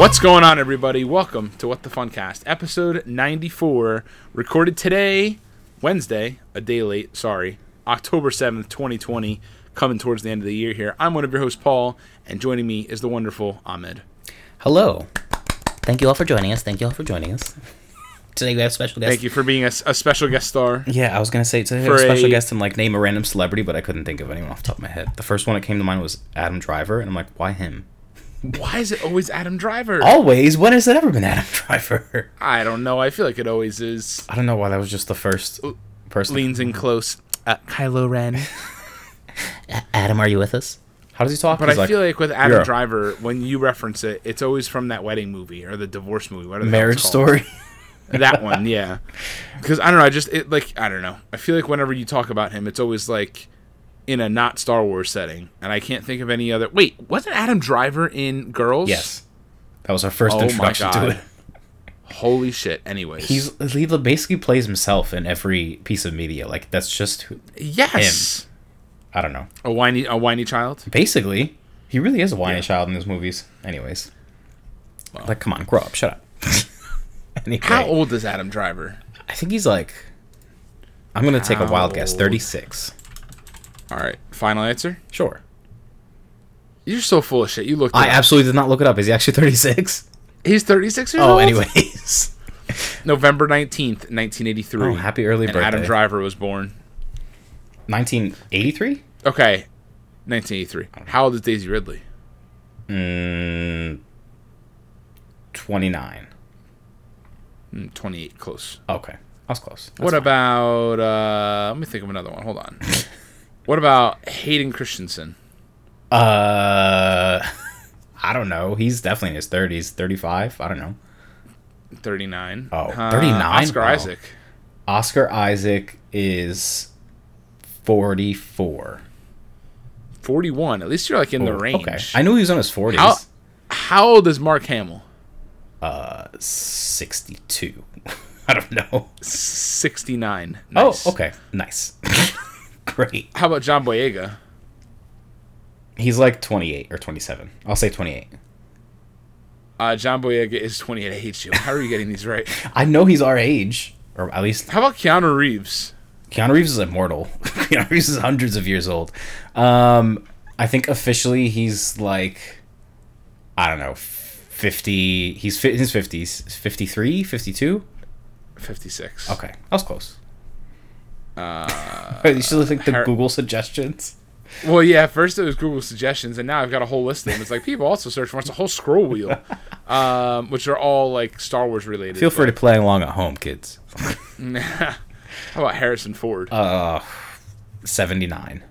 What's going on, everybody? Welcome to What the Funcast, episode 94, recorded today, Wednesday, a day late, sorry, October 7th, 2020, coming towards the end of the year here. I'm one of your hosts, Paul, and joining me is the wonderful Ahmed. Hello. Thank you all for joining us. Thank you all for joining us. Today we have special guest. Thank you for being a special guest star. Yeah, I was gonna say today we have a special a- guest and like name a random celebrity, but I couldn't think of anyone off the top of my head. The first one that came to mind was Adam Driver, and I'm like, why him? Why is it always Adam Driver? Always. When has it ever been Adam Driver? I don't know. I feel like it always is. I don't know why that was just the first person. Leans in close. Uh, Kylo Ren. Adam, are you with us? How does he talk? But He's I like, feel like with Adam "You're Driver, when you reference it, it's always from that wedding movie or the divorce movie. Whatever marriage story. that one, yeah. Because I don't know, I just it like I don't know. I feel like whenever you talk about him, it's always like in a not Star Wars setting, and I can't think of any other. Wait, wasn't Adam Driver in Girls? yes, that was our first Oh introduction to it. Holy shit. Anyways, He's he basically plays himself in every piece of media. Like that's just who, yes, I don't know. a whiny a whiny child. Basically, he really is a whiny Yeah. child in his movies. Anyways, Well. like, come on, grow up, shut up. anyway, How old is Adam Driver? I think he's like. I'm gonna take a wild guess. How- Thirty-six. All right, final answer. Sure. You're so full of shit. You looked. I up. absolutely did not look it up. Is he actually thirty-six? He's 36 years Oh, old. anyways. November 19th, 1983. Oh, happy early and Adam. Driver was born. 1983. Okay, 1983. How old is Daisy Ridley? Mm, 29. Mm, 28, close. Okay, I was close. That's what fine. about? uh Let me think of another one. Hold on. what about Hayden Christensen? Uh, I don't know. He's definitely in his 30s. 35. I don't know. 39. Oh, Uh, 39? Oscar Wow. Isaac. Oscar Isaac is 44. 41. At least you're like in the range. Okay, I knew he was on his 40s. How how old is Mark Hamill? Uh, 62. I don't know. 69. Nice. Oh, okay. Nice. Great. How about John Boyega? He's like 28 or 27. I'll say 28. Uh, John Boyega is 28. I hate you. How are you getting these right? I know he's our age, or at least How about Keanu Reeves? Keanu Reeves is immortal. Keanu Reeves is hundreds of years old. Um, I think officially he's like, I don't know, 50. He's in his 50s. 53, 52? 56. Okay, I was close. Uh, you should think the Har- Google suggestions. well, yeah. First it was Google suggestions, and now I've got a whole list of them. It's like people also search for it's a whole scroll wheel, um, which are all like Star Wars related. Feel free to play along at home, kids. How about Harrison Ford? Uh, 79.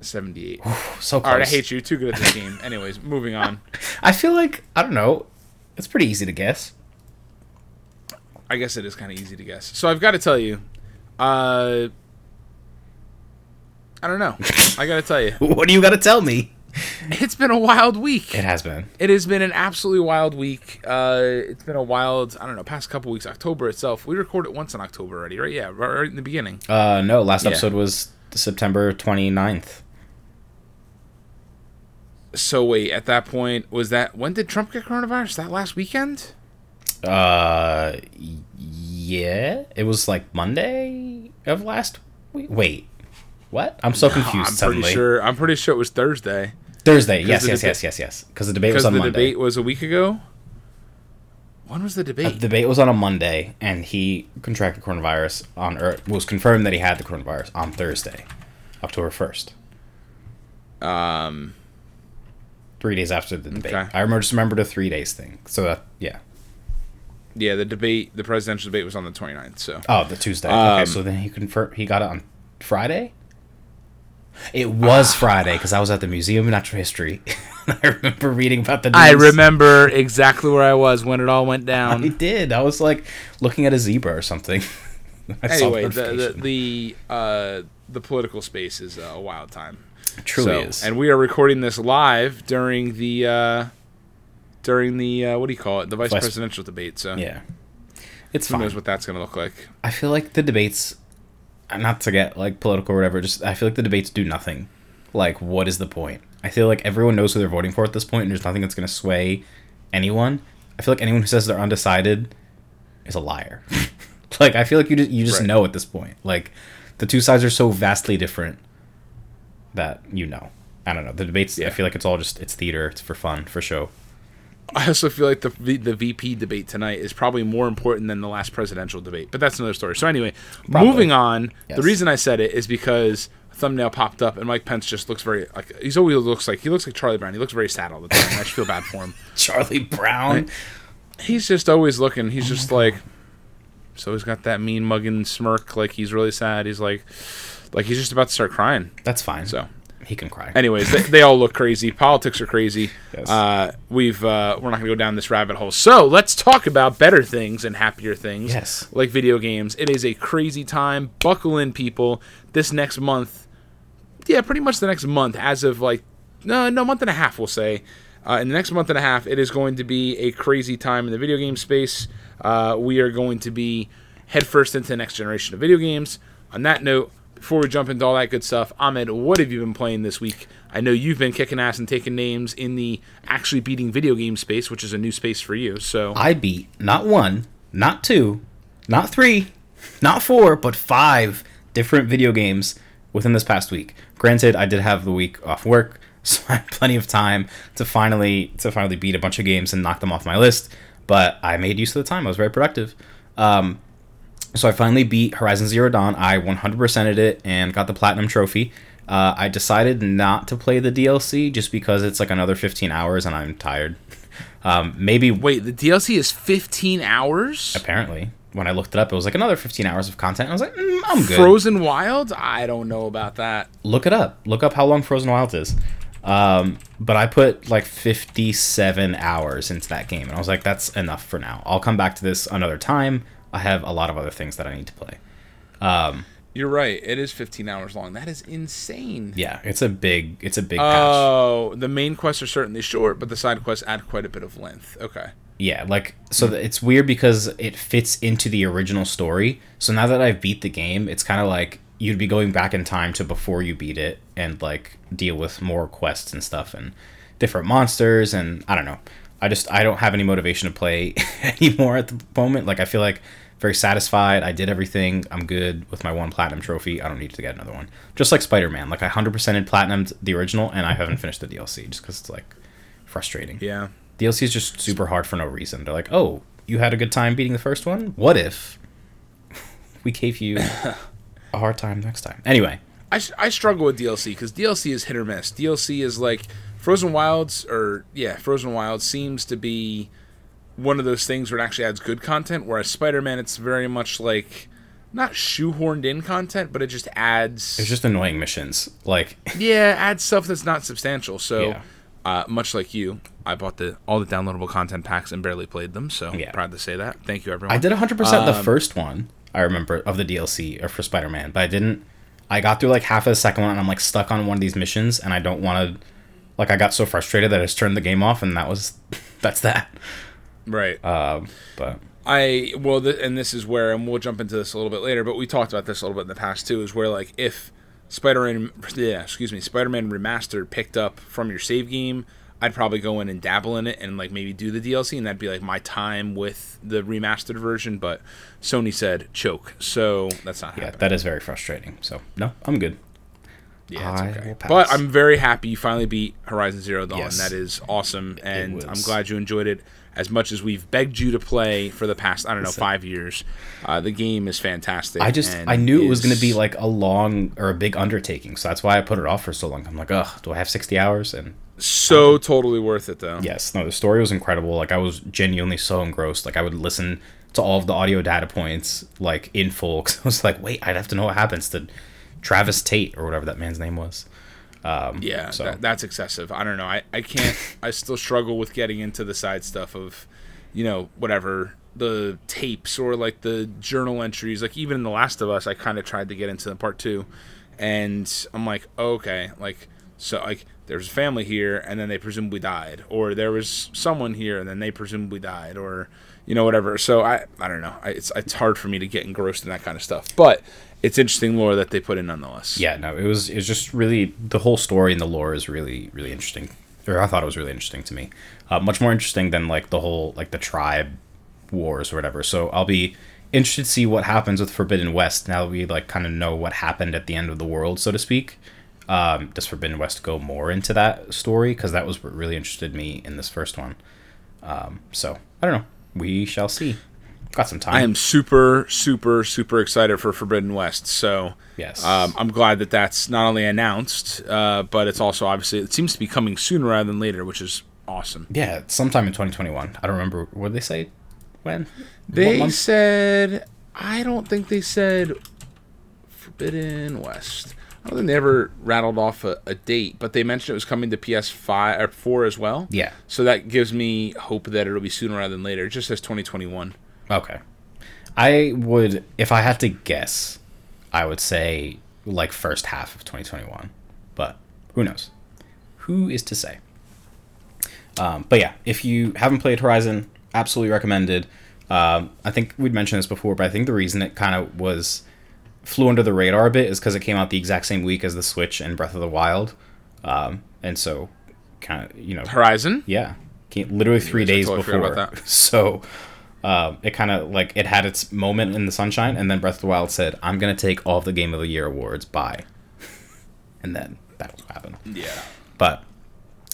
78. So close. All right, I hate you. Too good at this game. Anyways, moving on. I feel like, I don't know, it's pretty easy to guess. I guess it is kind of easy to guess. So I've got to tell you, uh, I don't know. I got to tell you, What do you got to tell me? it's been a wild week. It has been. It has been an absolutely wild week. Uh, it's been a wild, I don't know, past couple weeks. October itself, we recorded once in October already, right? Yeah, right, right in the beginning. Uh, no, last Yeah. episode was September 29th. So wait, at that point, was that when did Trump get coronavirus? That last weekend? Uh, y- yeah, it was like Monday of last week. Wait, what? I'm so confused. I'm pretty sure. I'm pretty sure it was Thursday Thursday. Yes, yes, deba- yes, yes, yes. Because the debate was on the Monday. debate was a week ago. When was the Uh, debate? the debate was on a Monday, and he contracted coronavirus on, or it was confirmed that he had the coronavirus on Thursday, October 1st. um, Three days after the debate. Okay. I remember just remember the three days thing. So that yeah. Yeah, the debate, the presidential debate was on the 29th. So Oh, the Tuesday. Um, okay, so then he confirmed he got it on Friday. It was Friday because I was at the Museum of Natural History. I remember reading about the. News. I remember exactly where I was when it all went I down. did. I was like looking at a zebra or something. I saw anyway, the the the, uh, the political space is a wild time. It truly So- is. And we are recording this live during the uh, during the uh, what do you call it? The vice, Vice- presidential debate. So yeah, it's who fine. knows what that's going to look like? I feel like the debates, uh, not to get like political or whatever. Just I feel like the debates do nothing. Like, what is the point? I feel like everyone knows who they're voting for at this point, and there's nothing that's going to sway anyone. I feel like anyone who says they're undecided is a liar. like I feel like you just, you just Right. know at this point. Like the two sides are so vastly different that you know. I don't know. The debates. Yeah. I feel like it's all just it's theater. It's for fun, for show. I also feel like the the VP debate tonight is probably more important than the last presidential debate, but that's another story. So anyway, Probably. moving on. The reason I said it is because a thumbnail popped up and Mike Pence just looks very like he's always looks like he looks like Charlie Brown. He looks very sad all the time. I just feel bad for him. Charlie Brown. He's just always looking. He's Oh just like so he's got that mean mugging smirk like he's really sad. He's like like he's just about to start crying. That's fine. So he can cry. anyways, they, they all look crazy. Politics are crazy. Yes. Uh, we've uh, we're not gonna go down this rabbit hole. So let's talk about better things and happier things. Yes. like video games. It is a crazy time. Buckle in, people. This next month, yeah, pretty much the next month, as of like no no month and a half, we'll say. Uh, in the next month and a half, it is going to be a crazy time in the video game space. Uh, we are going to be headfirst into the next generation of video games. On that note, before we jump into all that good stuff, Ahmed, what have you been playing this week? I know you've been kicking ass and taking names in the actually beating video game space, which is a new space for you. So I beat not one, not two, not three, not four, but five different video games within this past week. Granted, I did have the week off work, so I had plenty of time to finally to finally beat a bunch of games and knock them off my list. But I made use of the time. I was very productive. Um, so I finally beat Horizon Zero Dawn. I 100%ed it and got the platinum trophy. Uh, I decided not to play the DLC just because it's like another 15 hours and I'm tired. Um, maybe wait, the DLC is 15 hours. apparently when I looked it up, it was like another 15 hours of content. I was like, mm, I'm good. Frozen Wilds? I don't know about that. Look it up. Look up how long Frozen Wilds is. Um, but I put like 57 hours into that game, and I was like, that's enough for now. I'll come back to this another time. I have a lot of other things that I need to play. Um, You're right. It is 15 hours long. That is insane. yeah, it's a big, it's a big patch. Oh, the main quests are certainly short, but the side quests add quite a bit of length. Okay. Yeah, like so th- it's weird because it fits into the original story. So now that I've beat the game, it's kind of like you'd be going back in time to before you beat it and like deal with more quests and stuff and different monsters and I don't know. I just I don't have any motivation to play anymore at the moment. Like I feel like very satisfied. I did everything. I'm good with my one platinum trophy. I don't need to get another one. Just like Spider-Man. Like I 100%ed platinumed the original and I haven't mm-hmm. finished the DLC just cuz it's like frustrating. Yeah. DLC is just super hard for no reason. They're like, oh, you had a good time beating the first one? What if we gave you a hard time next time? Anyway, I I struggle with DLC because DLC is hit or miss. DLC is like Frozen Wilds, or yeah, Frozen Wilds seems to be one of those things where it actually adds good content. Whereas Spider Man, it's very much like not shoehorned in content, but it just adds it's just annoying missions. Like, yeah, adds stuff that's not substantial. So, Yeah. uh, much like you, I bought the all the downloadable content packs and barely played them. So Yeah. proud to say that. Thank you, everyone. I did 100% the Um, first one, I remember, of the DLC or for Spider Man, but I didn't. I got through like half of the second one and I'm like stuck on one of these missions and I don't want to. Like, I got so frustrated that I just turned the game off and that was. That's that. Right. Um, but I well, th- and this is where, and we'll jump into this a little bit later, but we talked about this a little bit in the past too. Is where like if Spider-Man, yeah, excuse me, Spider-Man Remastered picked up from your save game, I'd probably go in and dabble in it and like maybe do the DLC, and that'd be like my time with the remastered version. But Sony said choke, so that's not happening. yeah, happening. that is very frustrating. So, no, I'm good. Yeah, it's okay. But I'm very happy you finally beat Horizon Zero Dawn. Yes. That is awesome, and. I'm glad you enjoyed it as much as we've begged you to play for the past I don't know five years. Uh, the game is fantastic. I just I knew it was going to be like a long or a big undertaking, so that's why I put it off for so long. I'm like, ugh, do I have 60 hours? And so totally worth it though. yes, no, the story was incredible. Like I was genuinely so engrossed. Like I would listen to all of the audio data points like in full because I was like, wait, I'd have to know what happens to Travis Tate or whatever that man's name was. Um, Yeah, so that, that's excessive. I don't know. I, I can't. I still struggle with getting into the side stuff of, you know, whatever the tapes or like the journal entries. Like even in The Last of Us, I kind of tried to get into the part two, and I'm like, okay, like so like there's a family here and then they presumably died, or there was someone here and then they presumably died, or you know whatever. So I I don't know. I, it's it's hard for me to get engrossed in that kind of stuff, but it's interesting lore that they put in nonetheless. yeah, no, it was it was just really the whole story and the lore is really really interesting. or I thought it was really interesting to me. Uh, much more interesting than like the whole like the tribe wars or whatever. So I'll be interested to see what happens with Forbidden West now that we like kind of know what happened at the end of the world, so to speak. Um, does Forbidden West go more into that story? Because that was what really interested me in this first one. Um, so I don't know. We shall see. Got some time. I am super, super, super excited for Forbidden West. So Yes. um, I'm glad that that's not only announced, uh, but it's also obviously it seems to be coming sooner rather than later, which is awesome. Yeah, sometime in 2021. I don't remember. What did they say? When? They said, I don't think they said Forbidden West. I don't think they ever rattled off a, a date, but they mentioned it was coming to PS5 or 4 as well. Yeah. So that gives me hope that it'll be sooner rather than later. It just says 2021. Okay. I would, if I had to guess, I would say like first half of 2021. But who knows? Who is to say? Um, but yeah, if you haven't played Horizon, absolutely recommended. Um, I think we'd mentioned this before, but I think the reason it kind of was flew under the radar a bit is because it came out the exact same week as the Switch and Breath of the Wild, um, and so kind of you know Horizon? yeah, literally three days before. about that. So um, it kind of like it had its moment in the sunshine, and then Breath of the Wild said, "I'm gonna take all the Game of the Year awards." Bye. and then that was what happened. Yeah. But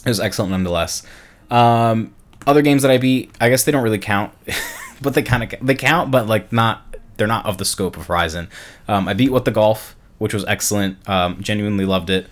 it was excellent nonetheless. Um, other games that I beat, I guess they don't really count, but they kind of they count, but like not they're not of the scope of Horizon. Um, I beat What the Golf, which was excellent. Um, genuinely loved it.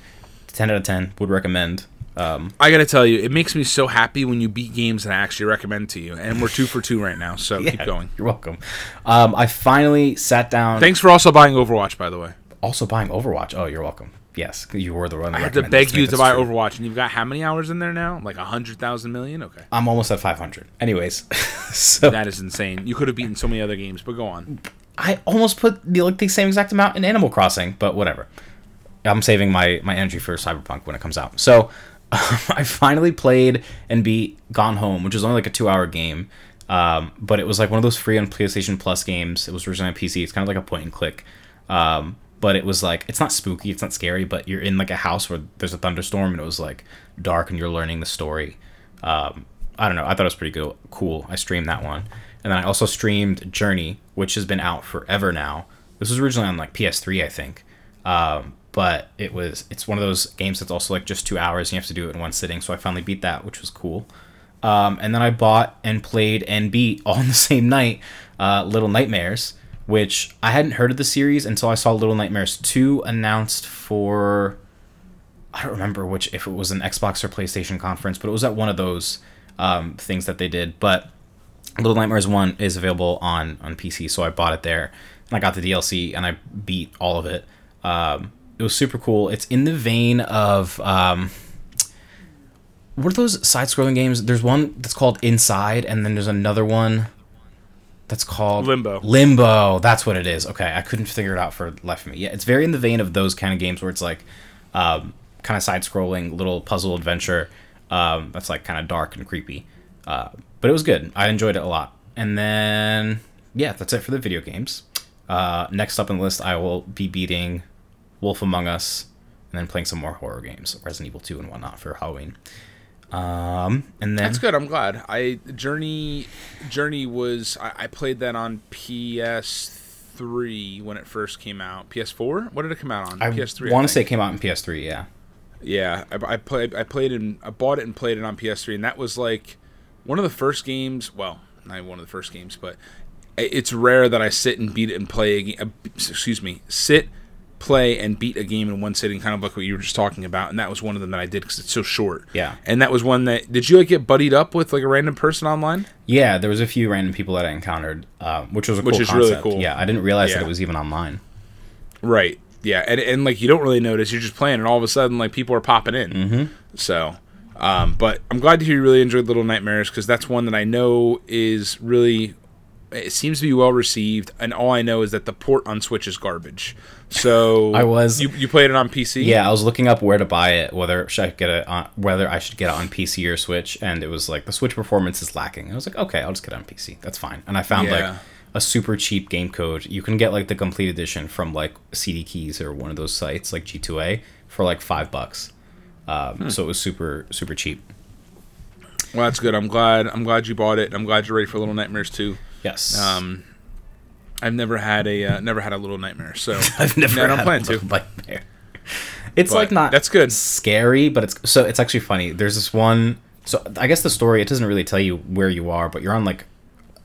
Ten out of ten. Would recommend. Um, I gotta tell you, it makes me so happy when you beat games that I actually recommend to you. And we're two for two right now, so keep going. You're welcome. Um, I finally sat down. Thanks for also buying Overwatch, by the way. Also buying Overwatch. Oh, you're welcome. Yes, you were the one. I had to beg you to buy true. Overwatch, and you've got how many hours in there now? Like a hundred thousand million? Okay, I'm almost at 500. Anyways, so that is insane. You could have beaten so many other games, but go on. I almost put the like the same exact amount in Animal Crossing, but whatever. I'm saving my my energy for Cyberpunk when it comes out. So I finally played and beat Gone Home, which is only like a two hour game. Um, but it was like one of those free on PlayStation Plus games. It was originally on PC. It's kind of like a point and click. Um, but it was like it's not spooky, it's not scary, but you're in like a house where there's a thunderstorm and it was like dark and you're learning the story. Um, I don't know. I thought it was pretty good, cool. I streamed that one, and then I also streamed Journey, which has been out forever now. This was originally on like PS3, I think, um, but it was it's one of those games that's also like just two hours and you have to do it in one sitting. So I finally beat that, which was cool. Um, and then I bought and played and beat all in the same night, uh, Little Nightmares, which I hadn't heard of the series until I saw Little Nightmares 2 announced for I don't remember which if it was an Xbox or PlayStation conference, but it was at one of those um, things that they did. But Little Nightmares One is available on on PC, so I bought it there, and I got the DLC and I beat all of it. Um, it was super cool. It's in the vein of um, what are those side-scrolling games? There's one that's called Inside, and then there's another one that's called Limbo. Limbo. That's what it is. Okay, I couldn't figure it out for life of me. Yeah, it's very in the vein of those kind of games where it's like um, kind of side-scrolling little puzzle adventure. Um, that's like kind of dark and creepy. Uh, but it was good. I enjoyed it a lot. And then yeah, that's it for the video games. Uh, next up on the list, I will be beating Wolf Among Us, and then playing some more horror games, Resident Evil 2 and whatnot for Halloween. Um, and then That's good. I'm glad. I Journey Journey was I, I played that on PS3 when it first came out. PS4? What did it come out on? I PS3. want to say it came out in PS3. Yeah. Yeah, I, I played. I played and I bought it and played it on PS3, and that was like one of the first games. Well, not one of the first games, but it's rare that I sit and beat it and play. A, uh, excuse me, sit, play, and beat a game in one sitting, kind of like what you were just talking about. And that was one of them that I did because it's so short. Yeah. And that was one that did you like get buddied up with like a random person online? Yeah, there was a few random people that I encountered, uh, which was a Which cool is really cool. Yeah, I didn't realize that it was even online. Right. Yeah, and and like you don't really notice, you're just playing, and all of a sudden like people are popping in. Mm-hmm. So, um, but I'm glad to hear you really enjoyed Little Nightmares because that's one that I know is really. It seems to be well received, and all I know is that the port on Switch is garbage. So I was- you, you played it on PC. Yeah, I was looking up where to buy it, whether should I get it on, whether I should get it on PC or Switch, and it was like the Switch performance is lacking. I was like, okay, I'll just get it on PC. That's fine. And I found Yeah. like a super cheap game code. You can get like the complete edition from like CD Keys or one of those sites like G2A for like five bucks. Um, Hmm. So it was super super cheap. Well, that's good. I'm glad. I'm glad you bought it. I'm glad you're ready for Little Nightmares too. Yes. Um, I've never had a uh, never had a Little Nightmare, so I've never I don't had plan a to. little nightmare. It's But like not that's good. scary, but it's so it's actually funny. There's this one. So I guess the story it doesn't really tell you where you are, but you're on like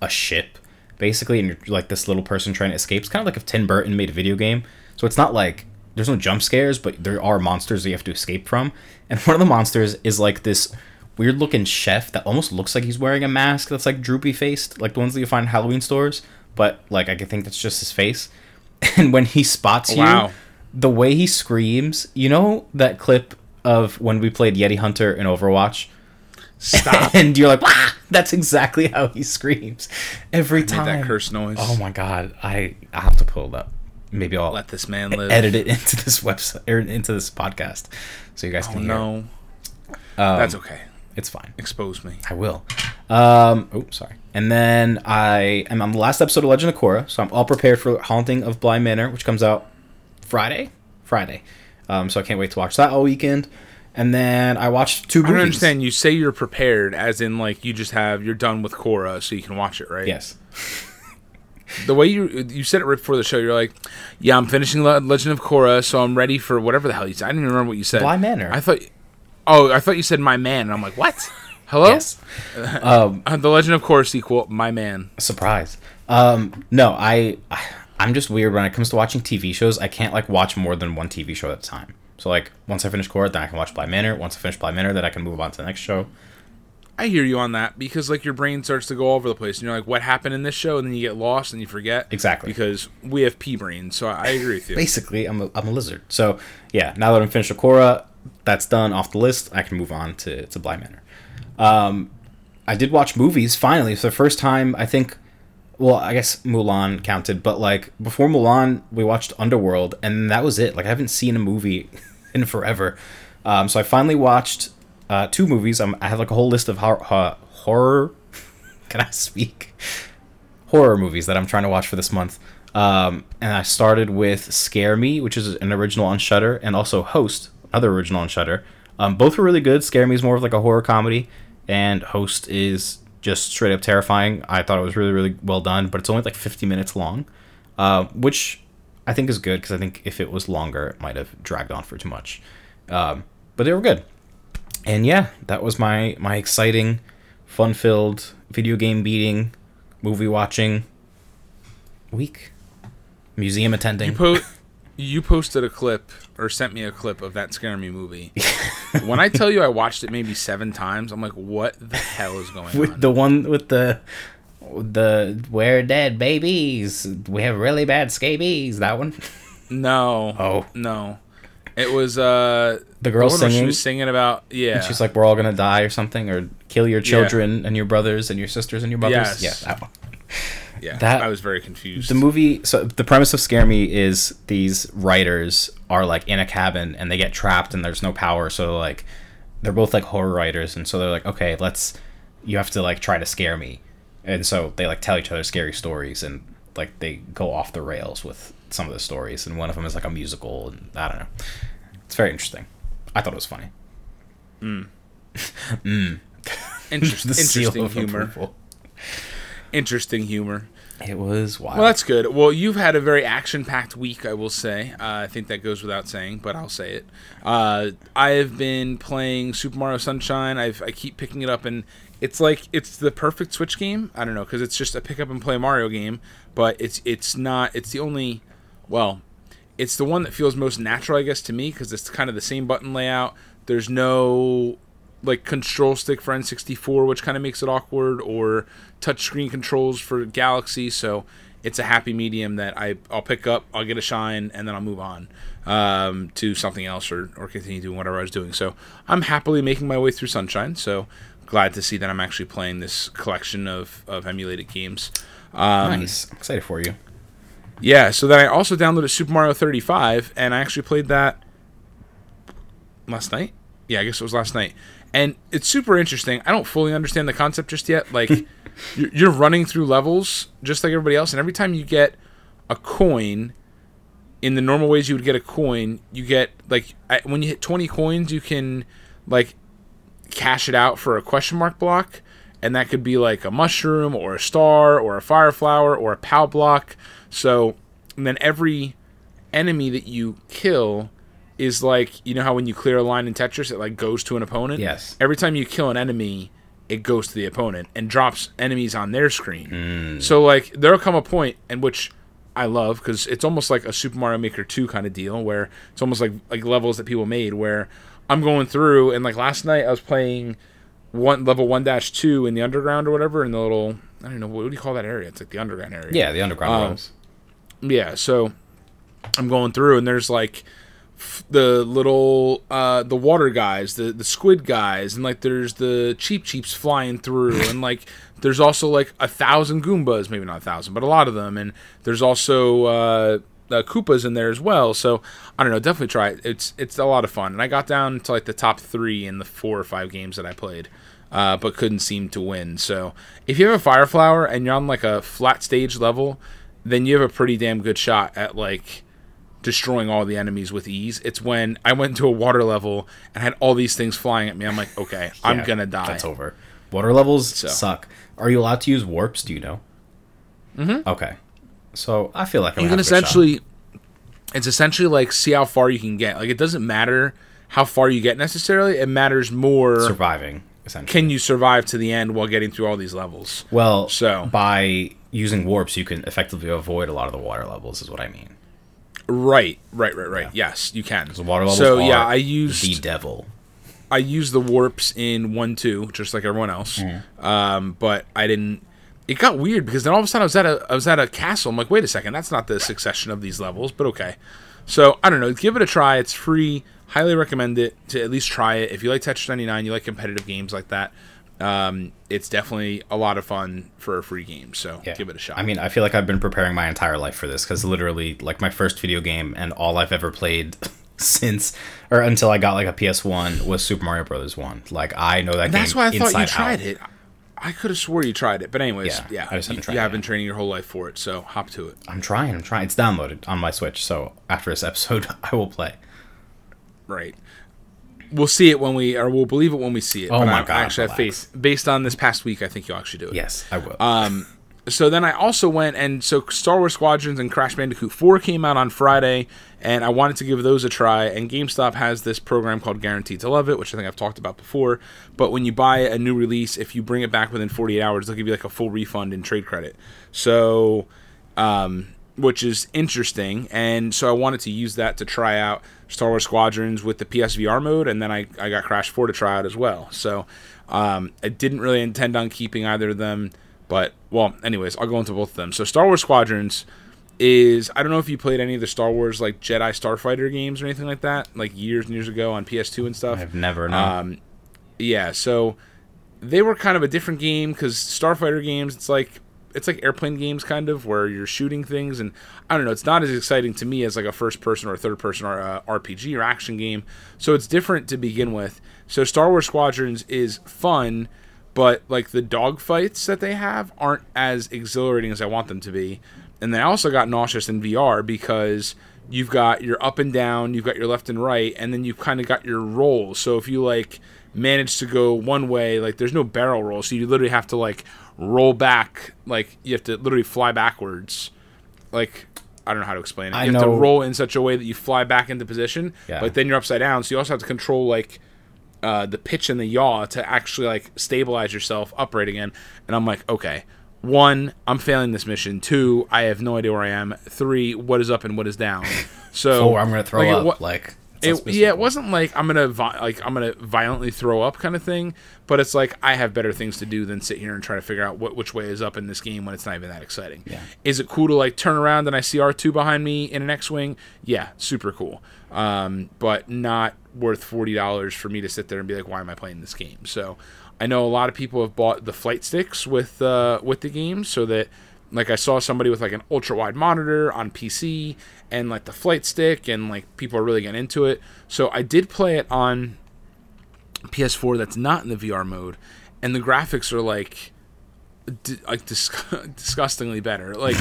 a ship basically, and you're like this little person trying to escape. It's kind of like if Tim Burton made a video game. So it's not like there's no jump scares, but there are monsters that you have to escape from. And one of the monsters is like this weird looking chef that almost looks like he's wearing a mask that's like droopy faced, like the ones that you find in Halloween stores. But like I can think that's just his face. And when he spots you, the way he screams, you know that clip of when we played Yeti Hunter in Overwatch? Stop. and you're like, "Wah!" that's exactly how he screams every Made time. that curse noise. Oh my god, I I have to pull it up. Maybe I'll Let this man live. edit it into this website or into this podcast, so you guys Oh can hear. no, Um, that's okay. It's fine. Expose me. I will. Um, oh, sorry. And then I am on the last episode of Legend of Korra, so I'm all prepared for Haunting of Bly Manor, which comes out Friday. Friday. Um, so I can't wait to watch that all weekend. And then I watched two I movies. don't understand. You say you're prepared, as in like you just have you're done with Korra, so you can watch it, right? Yes. The way you you said it right before the show, you're like, "Yeah, I'm finishing Le- Legend of Korra, so I'm ready for whatever the hell you said." I didn't even remember what you said. Bly Manor. I thought. Oh, I thought you said my man, and I'm like, what? Hello? Yes. Um, Uh, the Legend of Korra sequel, my man. surprise. Um, no, I, I I'm just weird when it comes to watching TV shows. I can't like watch more than one TV show at a time. So like once I finish Korra, then I can watch Bly Manor. Once I finish Bly Manor, then I can move on to the next show. I hear you on that because like your brain starts to go all over the place, and you're like, "What happened in this show?" And then you get lost and you forget. Exactly. Because we have pea brains, so I agree with you. Basically, I'm a, I'm a lizard. So yeah, now that I'm finished with Korra, that's done off the list. I can move on to to Bly Manor. Um, I did watch movies finally for the first time. I think. Well, I guess Mulan counted, but like before Mulan, we watched Underworld, and that was it. Like I haven't seen a movie in forever. Um, so I finally watched uh, two movies. I'm, I have like a whole list of hor- ho- horror. Can I speak? Horror movies that I'm trying to watch for this month. Um, and I started with Scare Me, which is an original on Shudder, and also Host, another original on Shudder. Um, both were really good. Scare Me is more of like a horror comedy, and Host is just straight up terrifying. I thought it was really, really well done, but it's only like 50 minutes long, uh, which I think is good because I think if it was longer, it might have dragged on for too much. Um, but they were good, and yeah, that was my my exciting, fun-filled video game beating, movie watching week, museum attending. You po- you posted a clip or sent me a clip of that Scare Me movie. when I tell you I watched it maybe seven times, I'm like, what the hell is going with on? the one with the the we're dead babies. We have really bad scabies. That one. no. Oh. No. It was uh The girl one where She singing? was singing about yeah. She's like, "We're all gonna die" or something, or kill your children and your brothers and your sisters and your brothers. Yes. Yeah, that one. Yeah. that- I was very confused. The movie. So the premise of Scare Me is these writers are like in a cabin and they get trapped and there's no power. So like, they're both like horror writers, and so they're like, okay, let's. You have to like try to scare me, and so they like tell each other scary stories and like they go off the rails with some of the stories, and one of them is like a musical, and I don't know. It's very interesting. I thought it was funny. Mm. Mm. Interest- The seal interesting humor. approval. Interesting humor. It was wild. Well, that's good. Well, you've had a very action-packed week, I will say. Uh, I think that goes without saying, but I'll say it. Uh, I have been playing Super Mario Sunshine. I've, I keep picking it up, and it's like it's the perfect Switch game. I don't know because it's just a pick up and play Mario game, but it's it's not. It's the only. Well, it's the one that feels most natural, I guess, to me because it's kind of the same button layout. There's no like control stick for N64, which kind of makes it awkward, or touchscreen controls for Galaxy. So it's a happy medium that I I'll pick up, I'll get a shine, and then I'll move on um, to something else or or continue doing whatever I was doing. So I'm happily making my way through Sunshine. So glad to see that I'm actually playing this collection of of emulated games. Um, nice. I'm excited for you. yeah, so then I also downloaded Super Mario 35, and I actually played that last night. Yeah, I guess it was last night. And it's super interesting. I don't fully understand the concept just yet. Like, you're, running through levels just like everybody else, and every time you get a coin, in the normal ways you would get a coin, you get like when you hit 20 coins, you can like cash it out for a question mark block, and that could be like a mushroom or a star or a fire flower or a pow block. So, and then every enemy that you kill is like you know how when you clear a line in Tetris, it like goes to an opponent. Yes. Every time you kill an enemy, it goes to the opponent and drops enemies on their screen. So like there'll come a point in which I love because it's almost like a Super Mario Maker 2 kind of deal where it's almost like like levels that people made where I'm going through and like last night I was playing one level one dash two in the underground or whatever in the little I don't know what do you call that area? It's like the underground area. Yeah, the underground Um, rooms. Yeah, so I'm going through and there's like the little uh the water guys, the the squid guys, and like there's the Cheep Cheeps flying through and like there's also like a thousand Goombas, maybe not a thousand, but a lot of them, and there's also uh uh, Koopas in there as well, so I don't know. Definitely try it. It's it's a lot of fun, and I got down to like the top three in the four or five games that I played, uh, but couldn't seem to win. So if you have a fire flower and you're on like a flat stage level, then you have a pretty damn good shot at like destroying all the enemies with ease. It's when I went to a water level and had all these things flying at me. I'm like, okay, I'm gonna die. That's over. Water levels suck. Are you allowed to use warps? Do you know? Mm-hmm. Okay. So I feel like I'm you can have a shot. essentially it's essentially like see how far you can get like it doesn't matter how far you get necessarily it matters more surviving. Essentially. can you survive to the end while getting through all these levels well, So- by using warps, you can effectively avoid a lot of the water levels. Is what I mean. Right right right right yes you can The water levels. so yeah i use the devil. i used the warps in 1 2 just like everyone else Mm. um but i didn't it got weird because then all of a sudden I was at a I was at a castle. I'm like, wait a second, that's not the succession of these levels, but okay. So I don't know. Give it a try. It's free. Highly recommend it to at least try it. If you like Tetris 99, you like competitive games like that. Um, it's definitely a lot of fun for a free game. So Yeah. give it a shot. I mean, I feel like I've been preparing my entire life for this because literally, like my first video game and all I've ever played since or until I got like a PS1 was Super Mario Brothers One. Like I know that game. that's why I thought you tried out. it. I could have swore you tried it, but anyways, Yeah, yeah, I just haven't tried you it have been training your whole life for it. So hop to it. I'm trying. I'm trying. It's downloaded on my Switch, so after this episode, I will play. Right. We'll see it when we, or we'll believe it when we see it. Oh my I, God, I actually have faith. Based on this past week, I think you'll actually do it. Yes, I will. Um, so then I also went and so Star Wars Squadrons and Crash Bandicoot 4 came out on Friday, and I wanted to give those a try. And GameStop has this program called Guaranteed to Love It, which I think I've talked about before. But when you buy a new release, if you bring it back within 48 hours, they'll give you like a full refund and trade credit. So, um, which is interesting. And so I wanted to use that to try out Star Wars Squadrons with the PSVR mode, and then I, I got Crash 4 to try out as well. So um, I didn't really intend on keeping either of them. But well, anyways, I'll go into both of them. So Star Wars Squadrons is I don't know if you played any of the Star Wars like Jedi Starfighter games or anything like that, like years and years ago on PS2 and stuff. I've never known. Um, yeah, so they were kind of a different game because Starfighter games, it's like it's like airplane games kind of where you're shooting things, and I don't know, it's not as exciting to me as like a first person or third person or uh, a RPG or action game. So it's different to begin with. So Star Wars Squadrons is fun, but like the dogfights that they have aren't as exhilarating as I want them to be. And then I also got nauseous in VR because you've got your up and down, you've got your left and right, and then you've kind of got your rolls. So if you like manage to go one way, like there's no barrel roll, so you literally have to like roll back, like you have to literally fly backwards. Like I don't know how to explain it. I you have to know- roll in such a way that you fly back into position, Yeah. but then you're upside down, so you also have to control like uh, the pitch and the yaw to actually like stabilize yourself upright again. And I'm like, okay, one, I'm failing this mission. Two, I have no idea where I am. Three, what is up and what is down. So Four, I'm gonna throw like, up. wa- like it, yeah, it wasn't like I'm gonna vi- like I'm gonna violently throw up kind of thing, but it's like I have better things to do than sit here and try to figure out what which way is up in this game when it's not even that exciting. Yeah. Is it cool to like turn around and I see R2 behind me in an X-wing? Yeah, super cool. Um, but not worth forty dollars for me to sit there and be like, why am I playing this game? So I know a lot of people have bought the flight sticks with uh, with the game so that like I saw somebody with like an ultra wide monitor on PC and like the flight stick and like people are really getting into it. So I did play it on PS4 that's not in the VR mode and the graphics are like di- like dis- disgustingly better. Like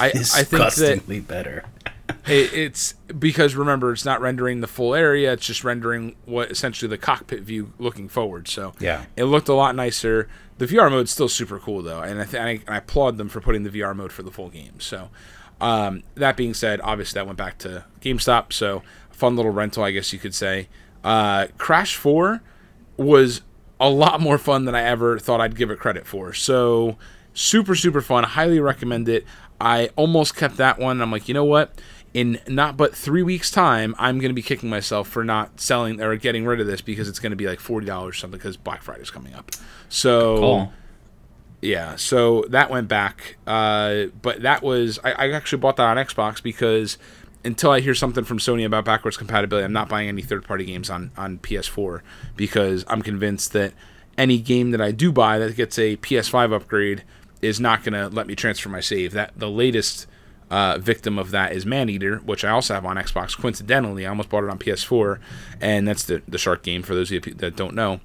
I I think that disgustingly better. it, it's because remember it's not rendering the full area; it's just rendering what essentially the cockpit view looking forward. So Yeah. it looked a lot nicer. The VR mode's still super cool though, and I, th- I, I applaud them for putting the VR mode for the full game. So um, that being said, obviously that went back to GameStop, so fun little rental, I guess you could say. Uh, Crash Four was a lot more fun than I ever thought I'd give it credit for. So super super fun. Highly recommend it. I almost kept that one. I'm like, you know what? In not but three weeks' time, I'm going to be kicking myself for not selling or getting rid of this because it's going to be like forty dollars or something because Black Friday's coming up. So Cool. yeah, so that went back. Uh, but that was I, I actually bought that on Xbox because until I hear something from Sony about backwards compatibility, I'm not buying any third party games on, on PS4 because I'm convinced that any game that I do buy that gets a PS5 upgrade is not going to let me transfer my save. That the latest uh, victim of that is Maneater, which I also have on Xbox. Coincidentally, I almost bought it on PS4, and that's the the shark game for those of you that don't know.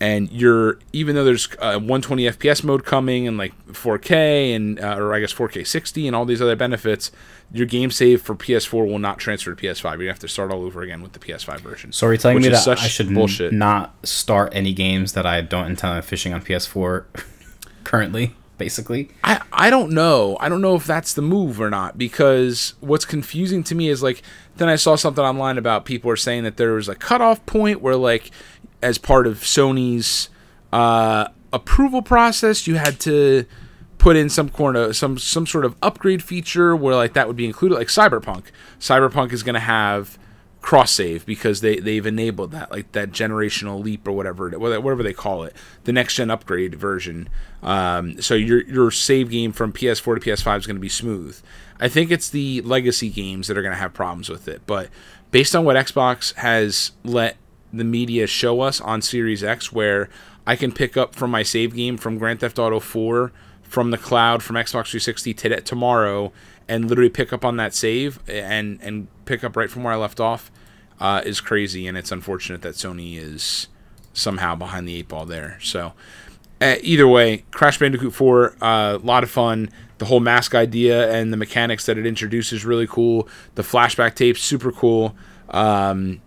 And you're even though there's uh, 120 FPS mode coming and like 4K and uh, or I guess 4K 60 and all these other benefits, your game save for PS4 will not transfer to PS5. You have to start all over again with the PS5 version. So are you telling me that I should bullshit. not start any games that I don't intend on fishing on PS4 currently? Basically, I, I don't know. I don't know if that's the move or not because what's confusing to me is like then I saw something online about people are saying that there was a cutoff point where like as part of Sony's uh, approval process you had to put in some corner some some sort of upgrade feature where like that would be included like Cyberpunk. Cyberpunk is going to have cross save because they they've enabled that like that generational leap or whatever whatever they call it the next gen upgrade version. Um, so your your save game from PS4 to PS5 is going to be smooth. I think it's the legacy games that are going to have problems with it but based on what Xbox has let the media show us on Series X where I can pick up from my save game from Grand Theft Auto 4 from the cloud from Xbox 360 today tomorrow and literally pick up on that save and and pick up right from where I left off uh, is crazy and it's unfortunate that Sony is somehow behind the eight ball there. So uh, either way, Crash Bandicoot 4 a uh, lot of fun. The whole mask idea and the mechanics that it introduces really cool. The flashback tapes super cool. Um,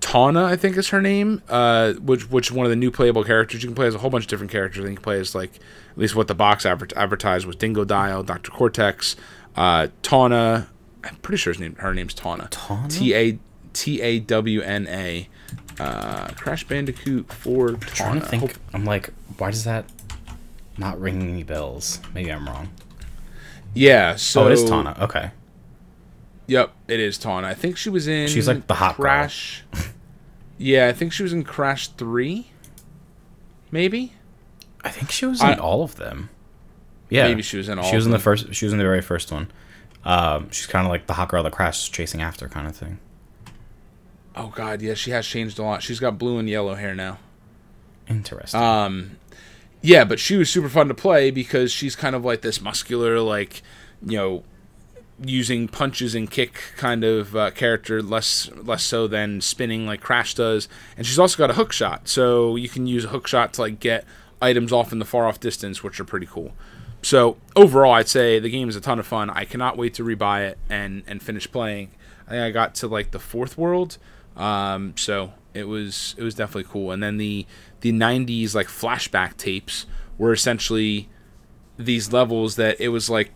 Tawna, I think is her name, uh, which which one of the new playable characters. You can play as a whole bunch of different characters. I think you can play as like at least what the box adver- advertised was Dingodile, Doctor Cortex, uh, Tawna. I'm pretty sure his name, her name's Tawna. Tawna? T A T A W N A. Uh, Crash Bandicoot for trying to Tawna. think. I'm like, why does that not ring any bells? Maybe I'm wrong. yeah. So oh, it is Tawna. Okay. Yep, it is Tawna. I think she was in. She's like the hot. Crash. yeah, I think she was in Crash Three. Maybe. I think she was in I- all of them. Yeah, Maybe she was in all She was in the first. She was in the very first one. Um, she's kind of like the hot girl that Crash is chasing after, kind of thing. Oh God, yeah, she has changed a lot. She's got blue and yellow hair now. Interesting. Um, yeah, but she was super fun to play because she's kind of like this muscular, like you know, using punches and kick kind of uh, character, less less so than spinning like Crash does. And she's also got a hook shot, so you can use a hook shot to like get items off in the far off distance, which are pretty cool. So overall, I'd say the game is a ton of fun. I cannot wait to rebuy it and and finish playing. I think I got to like the fourth world, um, so it was it was definitely cool. And then the the '90s like flashback tapes were essentially these levels that it was like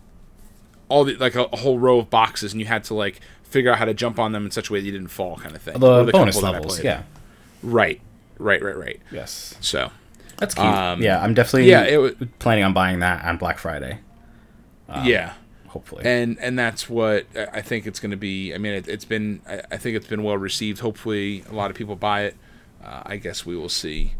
all the like a, a whole row of boxes, and you had to like figure out how to jump on them in such a way that you didn't fall, kind of thing. Or the, bonus couple that I levels. Yeah. right, right, right, right. Yes. So That's cute. Um, yeah, I'm definitely. yeah, it wa- planning on buying that on Black Friday. yeah. Hopefully. and and that's what I I think it's going to be. I mean, it, it's been I, I think it's been well received. Hopefully, a lot of people buy it. Uh, I guess we will see.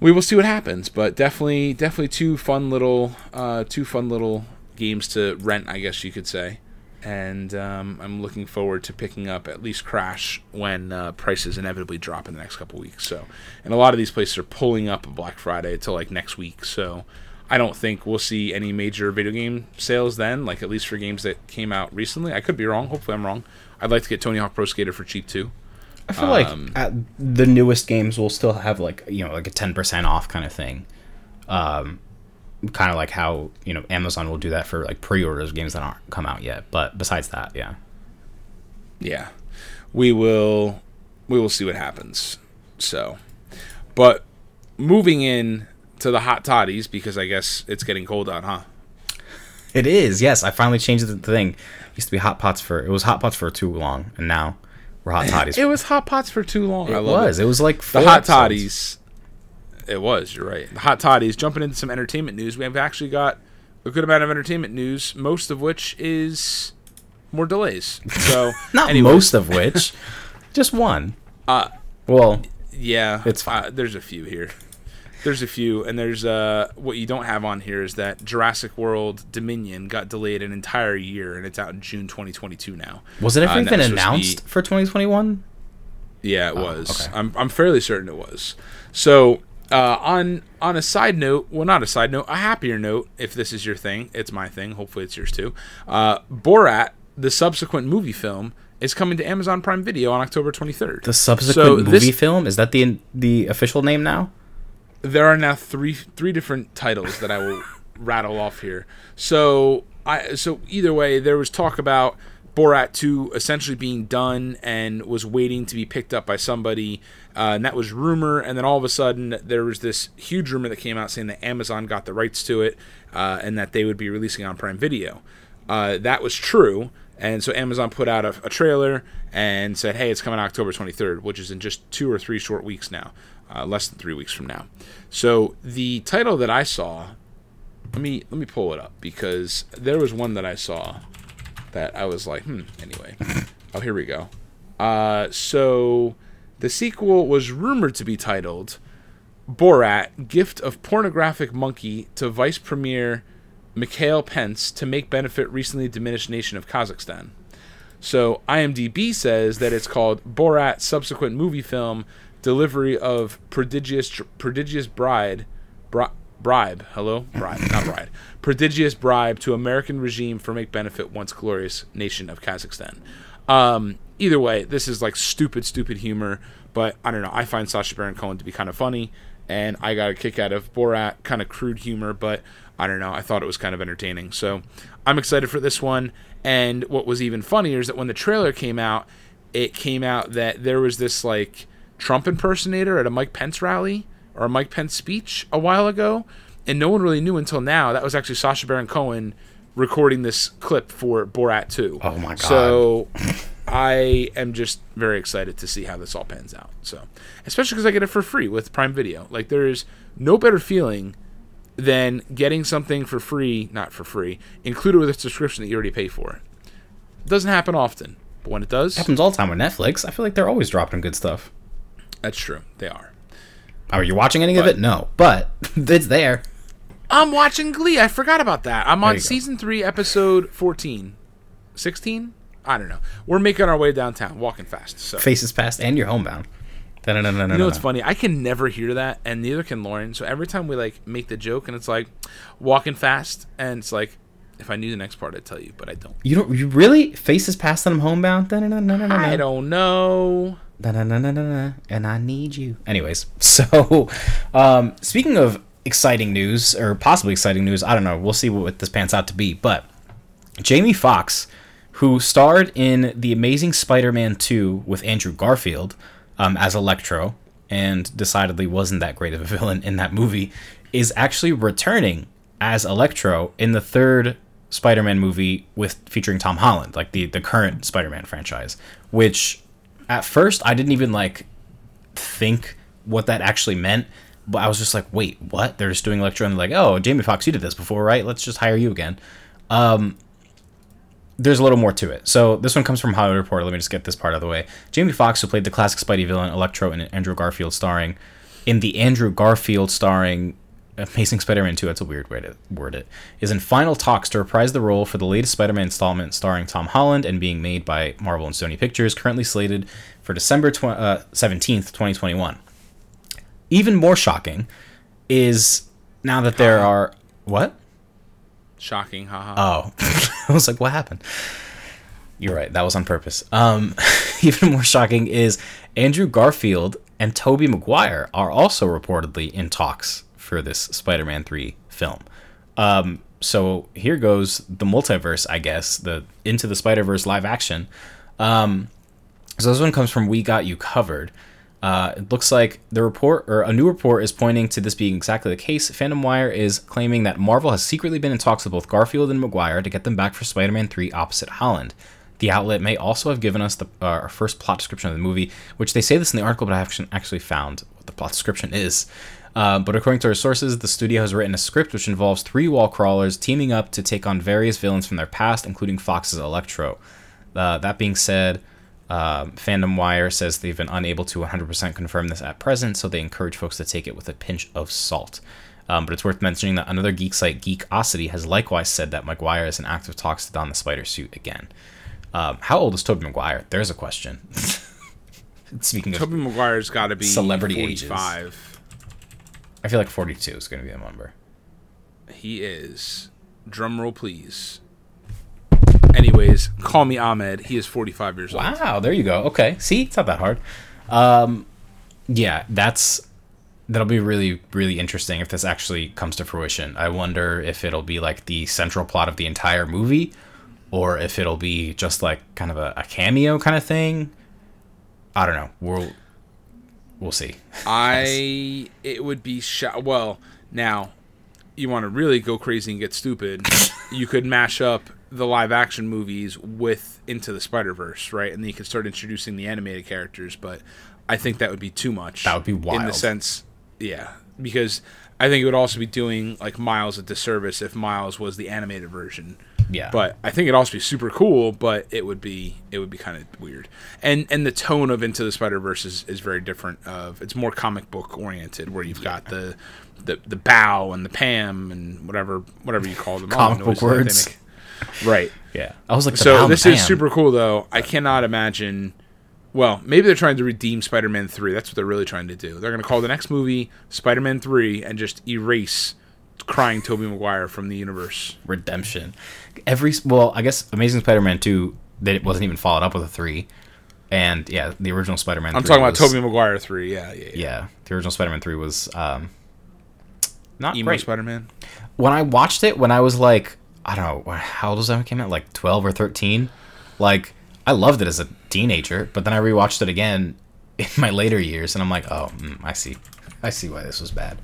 We will see what happens, but definitely, definitely two fun little, uh, two fun little games to rent. I guess you could say, and um, I'm looking forward to picking up at least Crash when uh, prices inevitably drop in the next couple weeks. So, and a lot of these places are pulling up Black Friday till like next week. So, I don't think we'll see any major video game sales then, like at least for games that came out recently. I could be wrong. Hopefully, I'm wrong. I'd like to get Tony Hawk Pro Skater for cheap too. I feel like um, at the newest games will still have like you know like a ten percent off kind of thing. Um, kind of like how you know Amazon will do that for like pre-orders of games that aren't come out yet. But besides that, yeah, yeah, we will we will see what happens. So, but moving in to the hot toddies because I guess it's getting cold out, huh? It is. Yes, I finally changed the thing. It used to be hot pots for it was hot pots for too long, and now we're hot toddies. It was hot pots for too long. It I love was. It. It was like the hot episodes. toddies. It was. You're right. The hot toddies. Jumping into some entertainment news, we have actually got a good amount of entertainment news. Most of which is more delays. So Not anyways, most of which, just one. Uh, well, Yeah, It's fine. Uh, there's a few here. There's a few, and there's uh, what you don't have on here is that Jurassic World Dominion got delayed an entire year, and it's out in June 2022 now. was it Uh, ever and even announced for 2021? Yeah, it was. okay. I'm I'm fairly certain it was. So uh, on on a side note, well, not a side note, a happier note. If this is your thing, it's my thing. Hopefully, it's yours too. Uh, Borat, the subsequent movie film, is coming to Amazon Prime Video on October 23rd. The subsequent So movie this- film is that the the official name now? there are now three three different titles that I will rattle off here. So I so either way, there was talk about Borat 2 essentially being done and was waiting to be picked up by somebody, uh, and that was rumor. And then all of a sudden, there was this huge rumor that came out saying that Amazon got the rights to it uh, and that they would be releasing on Prime Video. Uh, that was true. And so Amazon put out a, a trailer and said, "Hey, it's coming October 23rd, which is in just two or three short weeks now, uh, less than three weeks from now." So the title that I saw, let me let me pull it up because there was one that I saw that I was like, "Hmm." Anyway, oh here we go. Uh, so the sequel was rumored to be titled Borat: Gift of Pornographic Monkey to Vice Premier Mikhail Pence to make benefit recently diminished nation of Kazakhstan. So IMDb says that it's called Borat subsequent movie film delivery of prodigious prodigious bride bri- bribe hello bribe not bride prodigious bribe to American regime for make benefit once glorious nation of Kazakhstan. Um, either way, this is like stupid stupid humor, but I don't know. I find Sacha Baron Cohen to be kind of funny, and I got a kick out of Borat kind of crude humor, but I don't know. I thought it was kind of entertaining. So I'm excited for this one. And what was even funnier is that when the trailer came out, it came out that there was this like Trump impersonator at a Mike Pence rally or a Mike Pence speech a while ago. And no one really knew until now that was actually Sacha Baron Cohen recording this clip for Borat 2. Oh my God. So I am just very excited to see how this all pans out. So, especially because I get it for free with Prime Video. Like, there is no better feeling than getting something for free, not for free, included with a subscription that you already pay for. It doesn't happen often, but when it does, it happens all the time with Netflix. I feel like they're always dropping good stuff. that's true. They are. Are you watching any of it? No, but it's there. I'm watching Glee. I forgot about that. I'm on you go. season 3, episode 14. 16? I don't know. We're making our way downtown, walking fast. So Faces past, and you're homebound. No, no, no, no, You know what's funny? I can never hear that, and neither can Lauren. So every time we like make the joke, and it's like walking fast, and it's like if I knew the next part, I'd tell you, but I don't. You don't. You really faces past, and I'm homebound. No, no, no, no, no, I don't know. and I need you. Anyways, so um, speaking of exciting news, or possibly exciting news, I don't know. We'll see what this pans out to be. But Jamie Foxx, who starred in The Amazing Spider-Man 2 with Andrew Garfield um, as Electro, and decidedly wasn't that great of a villain in that movie, is actually returning as Electro in the third Spider-Man movie with featuring Tom Holland, like the the current Spider-Man franchise, which at first I didn't even like think what that actually meant. But I was just like, wait, what? They're just doing Electro and like, oh, Jamie Foxx, you did this before, right? Let's just hire you again. Um, there's a little more to it. So this one comes from Hollywood Reporter. Let me just get this part out of the way. Jamie Foxx, who played the classic Spidey villain Electro in Andrew Garfield starring in the Andrew Garfield starring Amazing Spider-Man 2, that's a weird way to word it, is in final talks to reprise the role for the latest Spider-Man installment starring Tom Holland and being made by Marvel and Sony Pictures, currently slated for December tw- uh, 17th, 2021. Even more shocking is now that there are what? Shocking, haha. Oh, I was like, what happened? You're right. That was on purpose. Um, even more shocking is Andrew Garfield and Tobey Maguire are also reportedly in talks for this Spider-Man 3 film. Um, so here goes the multiverse, I guess, the Into the Spider-Verse live action. Um, So this one comes from We Got You Covered. Uh, it looks like the report or a new report is pointing to this being exactly the case. Fandom Wire is claiming that Marvel has secretly been in talks with both Garfield and Maguire to get them back for Spider-Man 3 opposite Holland. The outlet may also have given us the uh, our first plot description of the movie, which they say this in the article, but I haven't actually found what the plot description is. Uh, but according to our sources, the studio has written a script which involves three wall crawlers teaming up to take on various villains from their past, including Foxx's Electro. Uh, that being said, uh, Fandom Wire says they've been unable to 100% confirm this at present, so they encourage folks to take it with a pinch of salt. Um, but it's worth mentioning that another geek site, Geekosity, has likewise said that Maguire is in active talks to don the spider suit again. Um, how old is Tobey Maguire? There's a question. Speaking of, Tobey Maguire's got to be Celebrity ages. 45. I feel like 42 is going to be the number. He is. Drum roll, please. Anyways, call me Ahmed. He is 45 years old. Wow, there you go. Okay, see, it's not that hard. Um, yeah, that's that'll be really really interesting if this actually comes to fruition. I wonder if it'll be like the central plot of the entire movie, or if it'll be just like kind of a, a cameo kind of thing. I don't know. We'll we'll see. I it would be sh- well now you want to really go crazy and get stupid you could mash up the live action movies with into the spider verse right and then you could start introducing the animated characters but i think that would be too much That would be wild. in the sense yeah because i think it would also be doing like miles a disservice if miles was the animated version Yeah. but I think it'd also be super cool. But it would be it would be kind of weird, and and the tone of Into the Spider Verse is, is very different. Of it's more comic book oriented, where you've got the the the bow and the Pam and whatever whatever you call them, Comic book noises that they words. Right? yeah, I was like, the So Pound this is super cool, though. I cannot imagine. Well, maybe they're trying to redeem Spider-Man Three. That's what they're really trying to do. They're going to call the next movie Spider-Man Three and just erase crying Tobey Maguire from the universe. redemption. Every well, I guess Amazing Spider-Man two that it wasn't even followed up with a three, and yeah, the original Spider-Man. I'm 3 talking about was- Tobey Maguire Three. Yeah, yeah, yeah. Yeah, the original Spider-Man three was um, not Emo great. Spider-Man. when I watched it when I was like, I don't know, how old was that when it came out? Like 12 or 13? Like, I loved it as a teenager, but then I rewatched it again in my later years, and I'm like, oh, mm, I see. I see why this was bad.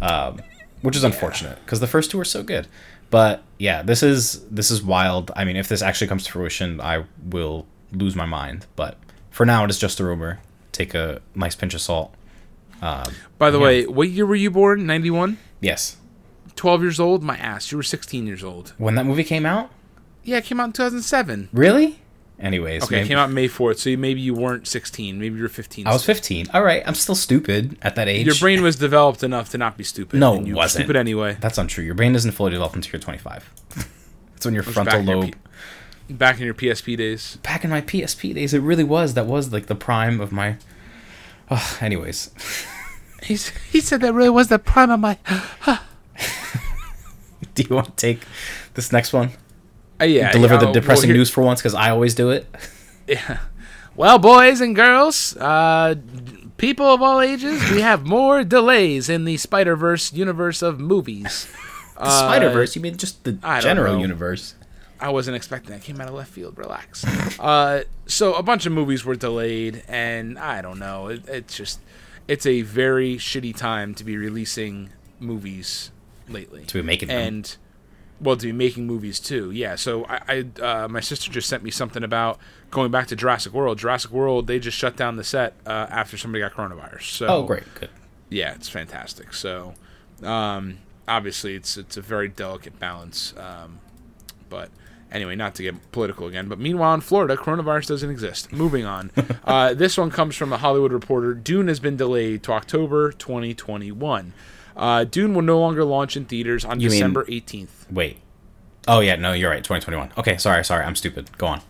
Um, which is unfortunate, because the first two are so good. But yeah, this is this is wild. I mean, if this actually comes to fruition, I will lose my mind. But for now, it is just a rumor. Take a nice pinch of salt. By the way, what year were you born? 91? Yes. 12 years old? My ass. You were 16 years old. When that movie came out? Yeah, it came out in 2007. Really? Anyways, Okay, it came out May 4th, so maybe you weren't 16. Maybe you were 15. I was 15. All right, I'm still stupid at that age. Your brain was developed enough to not be stupid. No, it wasn't. Stupid anyway. That's untrue. Your brain doesn't fully develop until you're 25. That's when your frontal in your lobe. P- Back in your PSP days. Back in my PSP days, it really was. That was like the prime of my. Ugh, anyways, He's, he said that really was the prime of my. do you want to take this next one? Uh, yeah. Deliver yeah, the well, depressing here- news for once, because I always do it. yeah. Well, boys and girls, uh, people of all ages, we have more delays in the Spider Verse universe of movies. The Spider Verse. You mean just the I general universe? I wasn't expecting that. Came out of left field. Relax. uh, so a bunch of movies were delayed, and I don't know. It, it's just, it's a very shitty time to be releasing movies lately. To be making them. and well, to be making movies too. Yeah. So I, I uh, my sister just sent me something about going back to Jurassic World. Jurassic World, they just shut down the set uh, after somebody got coronavirus. So Oh, great, good. yeah, it's fantastic. So, um, obviously, it's it's a very delicate balance. Um, but anyway, not to get political again. But meanwhile, in Florida, coronavirus doesn't exist. Moving on. uh, this one comes from a Hollywood Reporter. Dune has been delayed to October 2021. Uh, Dune will no longer launch in theaters on You mean- December 18th. Wait. Oh yeah, no, you're right. 2021. Okay, sorry, sorry, I'm stupid. Go on.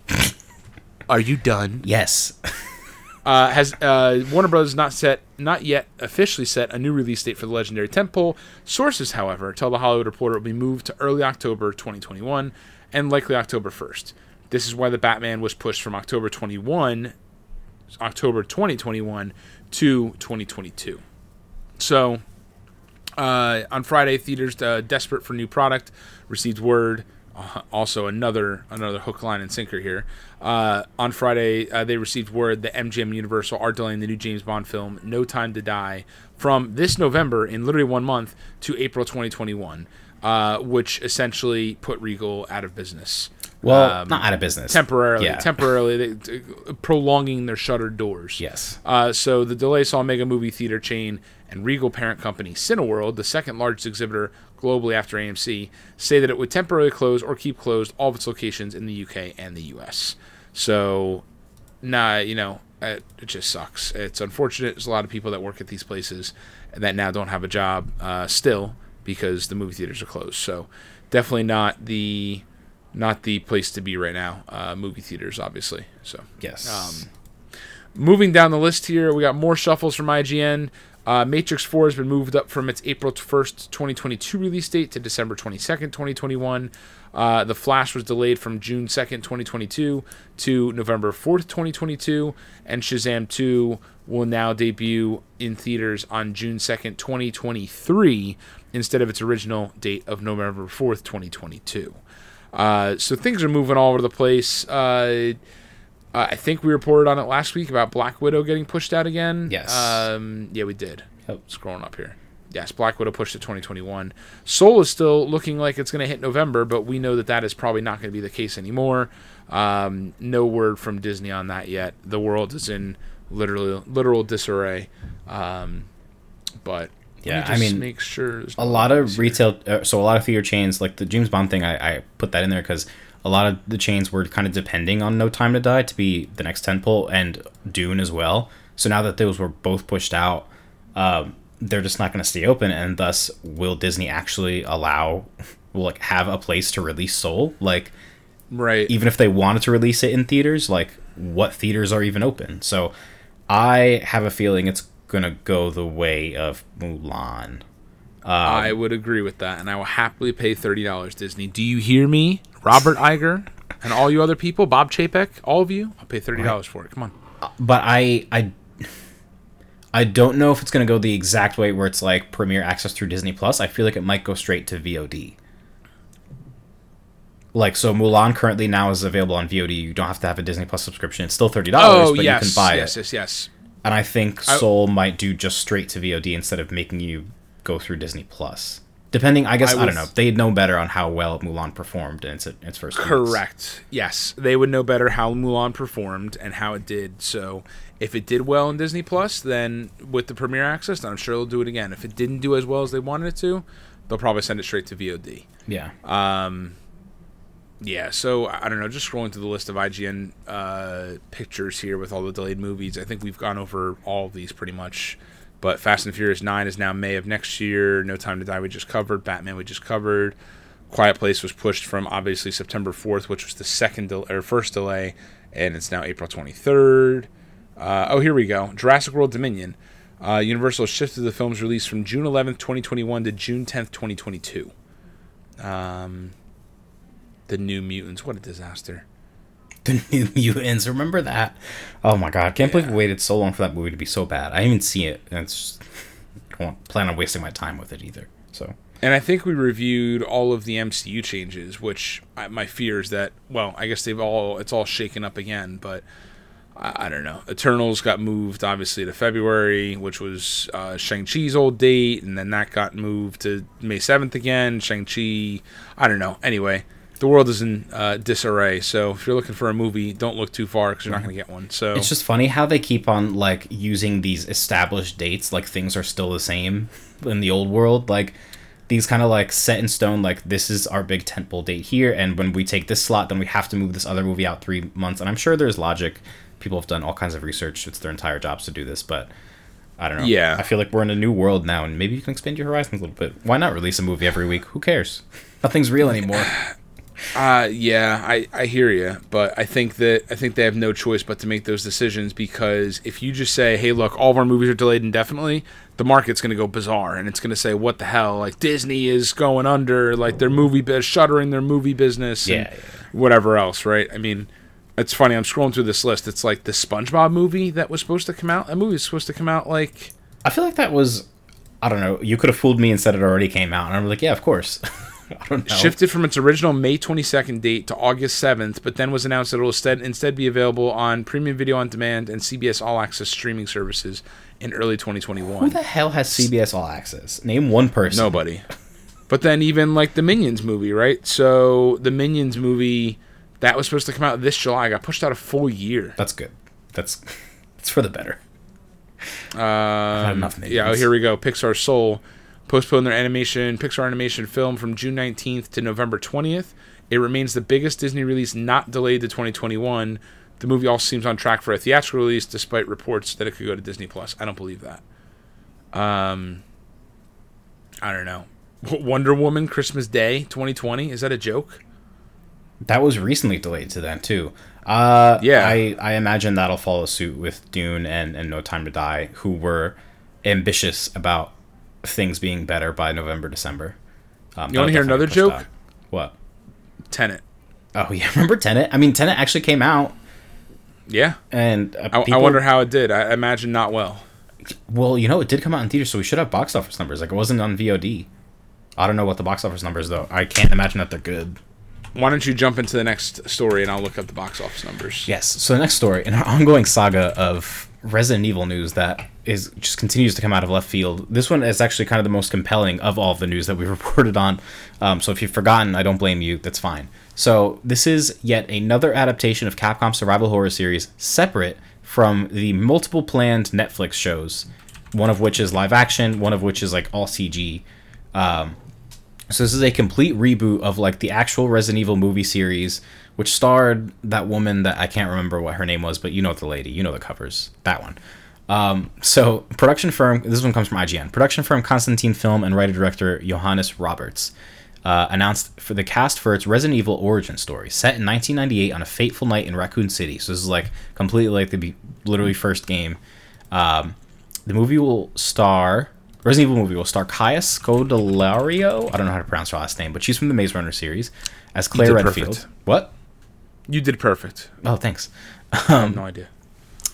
Are you done? Yes. uh, has uh, Warner Brothers not set, not yet officially set a new release date for the legendary temple. Sources, however, tell the Hollywood Reporter it will be moved to early October 2021 and likely October 1st. This is why the Batman was pushed from October 21, October 2021 to 2022. So, uh, on Friday, theaters uh, desperate for new product received word uh, also another another hook, line, and sinker here. Uh, on Friday, uh, they received word that MGM Universal are delaying the new James Bond film, No Time to Die, from this November in literally one month to April 2021, uh, which essentially put Regal out of business. Well, Um, not out of business. temporarily, Yeah. temporarily they, prolonging their shuttered doors. Yes. Uh, so the delay saw Mega Movie Theater chain and Regal parent company Cineworld, the second largest exhibitor globally after AMC, say that it would temporarily close or keep closed all of its locations in the UK and the US. So, nah, you know, it, it just sucks. It's unfortunate. There's a lot of people that work at these places that now don't have a job uh, still because the movie theaters are closed. So, definitely not the not the place to be right now. Uh, movie theaters, obviously. So, Yes. um, moving down the list here, we got more shuffles from IGN. Uh, Matrix 4 has been moved up from its April 1st, 2022 release date to December 22nd, 2021. Uh, the Flash was delayed from June 2nd, 2022 to November 4th, 2022. And Shazam 2 will now debut in theaters on June 2nd, 2023, instead of its original date of November 4th, 2022. Uh, so things are moving all over the place. Uh, I think we reported on it last week about Black Widow getting pushed out again. Yes. Um, yeah, we did. Yep. Scrolling up here. Yes, Black Widow pushed to 2021. Soul is still looking like it's going to hit November, but we know that that is probably not going to be the case anymore. Um, no word from Disney on that yet. The world is in literally literal disarray. Um, but let me Yeah, I just mean, make sure a lot of retail uh, so a lot of theater chains like the james bond thing I, I put that in there because a lot of the chains were kind of depending on no time to die to be the next tentpole and dune as well. So now that those were both pushed out um, they're just not going to stay open and thus will disney actually allow will like have a place to release soul? Like right. even if they wanted to release it in theaters like what theaters are even open? So i have a feeling it's going to go the way of mulan I um, would agree with that, and I will happily pay thirty dollars. Disney, do you hear me, Robert Iger, and all you other people, Bob Chapek, all of you? I'll pay thirty dollars for it. Come on. but I I I don't know if it's gonna go the exact way where it's like premiere access through Disney Plus. I feel like it might go straight to VOD. Like so, Mulan currently now is available on VOD. You don't have to have a Disney Plus subscription. It's still thirty dollars, Oh but yes, you can buy yes, it. yes, yes. Yes. And I think I- Soul might do just straight to VOD instead of making you go through Disney Plus. Depending, I guess I I, don't was- know. They'd know better on how well Mulan performed in its its first. Correct. Yes, they would know better how Mulan performed and how it did. So, if it did well in Disney Plus, then with the premiere access, then I'm sure they'll do it again. If it didn't do as well as they wanted it to, they'll probably send it straight to VOD. Yeah. Um, yeah, so I I don't know. Just scrolling through the list of IGN uh, pictures here with all the delayed movies, I think we've gone over all of these pretty much. But Fast and Furious Nine is now May of next year. No Time to Die we just covered. Batman we just covered. Quiet Place was pushed from obviously September fourth, which was the second del- or first delay, and it's now April twenty third. Uh, oh, here we go. Jurassic World Dominion. Uh, Universal shifted the film's release from June 11th, 2021 to June 10th, 2022. Um, the New Mutants. What a disaster. The New Mutants. Remember that? Oh my god! Can't believe we waited so long for that movie to be so bad. I didn't even see it, and it's just, I don't plan on wasting my time with it either. So And I think we reviewed all of the MCU changes, which I, my fear is that, well, I guess they've all, it's all shaken up again, but I, I don't know. Eternals got moved, obviously, to February, which was uh, Shang-Chi's old date, and then that got moved to May 7th again. Shang-Chi, I don't know. Anyway, the world is in uh, disarray, so if you're looking for a movie, don't look too far because you're not going to get one. So it's just funny how they keep on like using these established dates, like things are still the same in the old world. Like these kind of like set in stone, like this is our big tentpole date here, and when we take this slot, then we have to move this other movie out three months. And I'm sure there's logic. People have done all kinds of research. It's their entire jobs to do this, but I don't know. Yeah. I feel like we're in a new world now, and maybe you can expand your horizons a little bit. Why not release a movie every week? Who cares? Nothing's real anymore. Uh, yeah, I, I hear you, but I think that I think they have no choice but to make those decisions because if you just say, "Hey, look, all of our movies are delayed indefinitely," the market's going to go bizarre and it's going to say, "What the hell?" Like Disney is going under, like their movie biz shuttering their movie business, and Yeah, yeah. whatever else, right? I mean, it's funny. I'm scrolling through this list. It's like the SpongeBob movie that was supposed to come out. That movie was supposed to come out like I feel like that was I don't know. You could have fooled me and said it already came out, and I'm like, yeah, of course. I don't know. Shifted from its original May 22nd date to August 7th, but then was announced that it will instead, instead be available on premium video on demand and CBS All Access streaming services in early 2021. Who 2021. the hell has CBS All Access? Name one person. Nobody. But then even like the Minions movie, right? So the Minions movie that was supposed to come out this July got pushed out a full year. That's good. That's that's for the better. Um, enough yeah, oh, here we go. Pixar Soul postponed their animation Pixar animation film from June 19th to November 20th. It remains the biggest Disney release not delayed to 2021. The movie also seems on track for a theatrical release despite reports that it could go to Disney Plus. I don't believe that. Um I don't know. Wonder Woman Christmas Day 2020 is that a joke? That was recently delayed to then too. Uh, Yeah. I, I imagine that'll follow suit with Dune and, and No Time to Die, who were ambitious about things being better by November, December. Um, You wanna hear another joke? that. What? Tenet. Oh yeah, remember Tenet? I mean, Tenet actually came out, Yeah. and uh, I, I wonder how it did. I imagine not well. Well, you know, it did come out in theaters, so we should have box office numbers. Like it wasn't on VOD. I don't know what the box office numbers though. I can't imagine that they're good. Why don't you jump into the next story and I'll look up the box office numbers. Yes. So the next story, in our ongoing saga of Resident Evil news that is just continues to come out of left field. This one is actually kind of the most compelling of all of the news that we've reported on. Um, so if you've forgotten, I don't blame you. That's fine. So this is yet another adaptation of Capcom's survival horror series, separate from the multiple planned Netflix shows. One of which is live action, one of which is like all CG. Um, so this is a complete reboot of like the actual Resident Evil movie series, which starred that woman that I can't remember what her name was, but you know the lady, you know the covers, that one. Um, so production firm, this one comes from IGN. Production firm Constantine Film and writer director Johannes Roberts uh, announced for the cast for its Resident Evil origin story, set in 1998 on a fateful night in Raccoon City. So this is like completely like the be- literally first game. Um, the movie will star Resident Evil movie will star Kaya Scodelario. I don't know how to pronounce her last name, but she's from the Maze Runner series as Claire Redfield. perfect. What? You did perfect. Oh, thanks. Have no idea.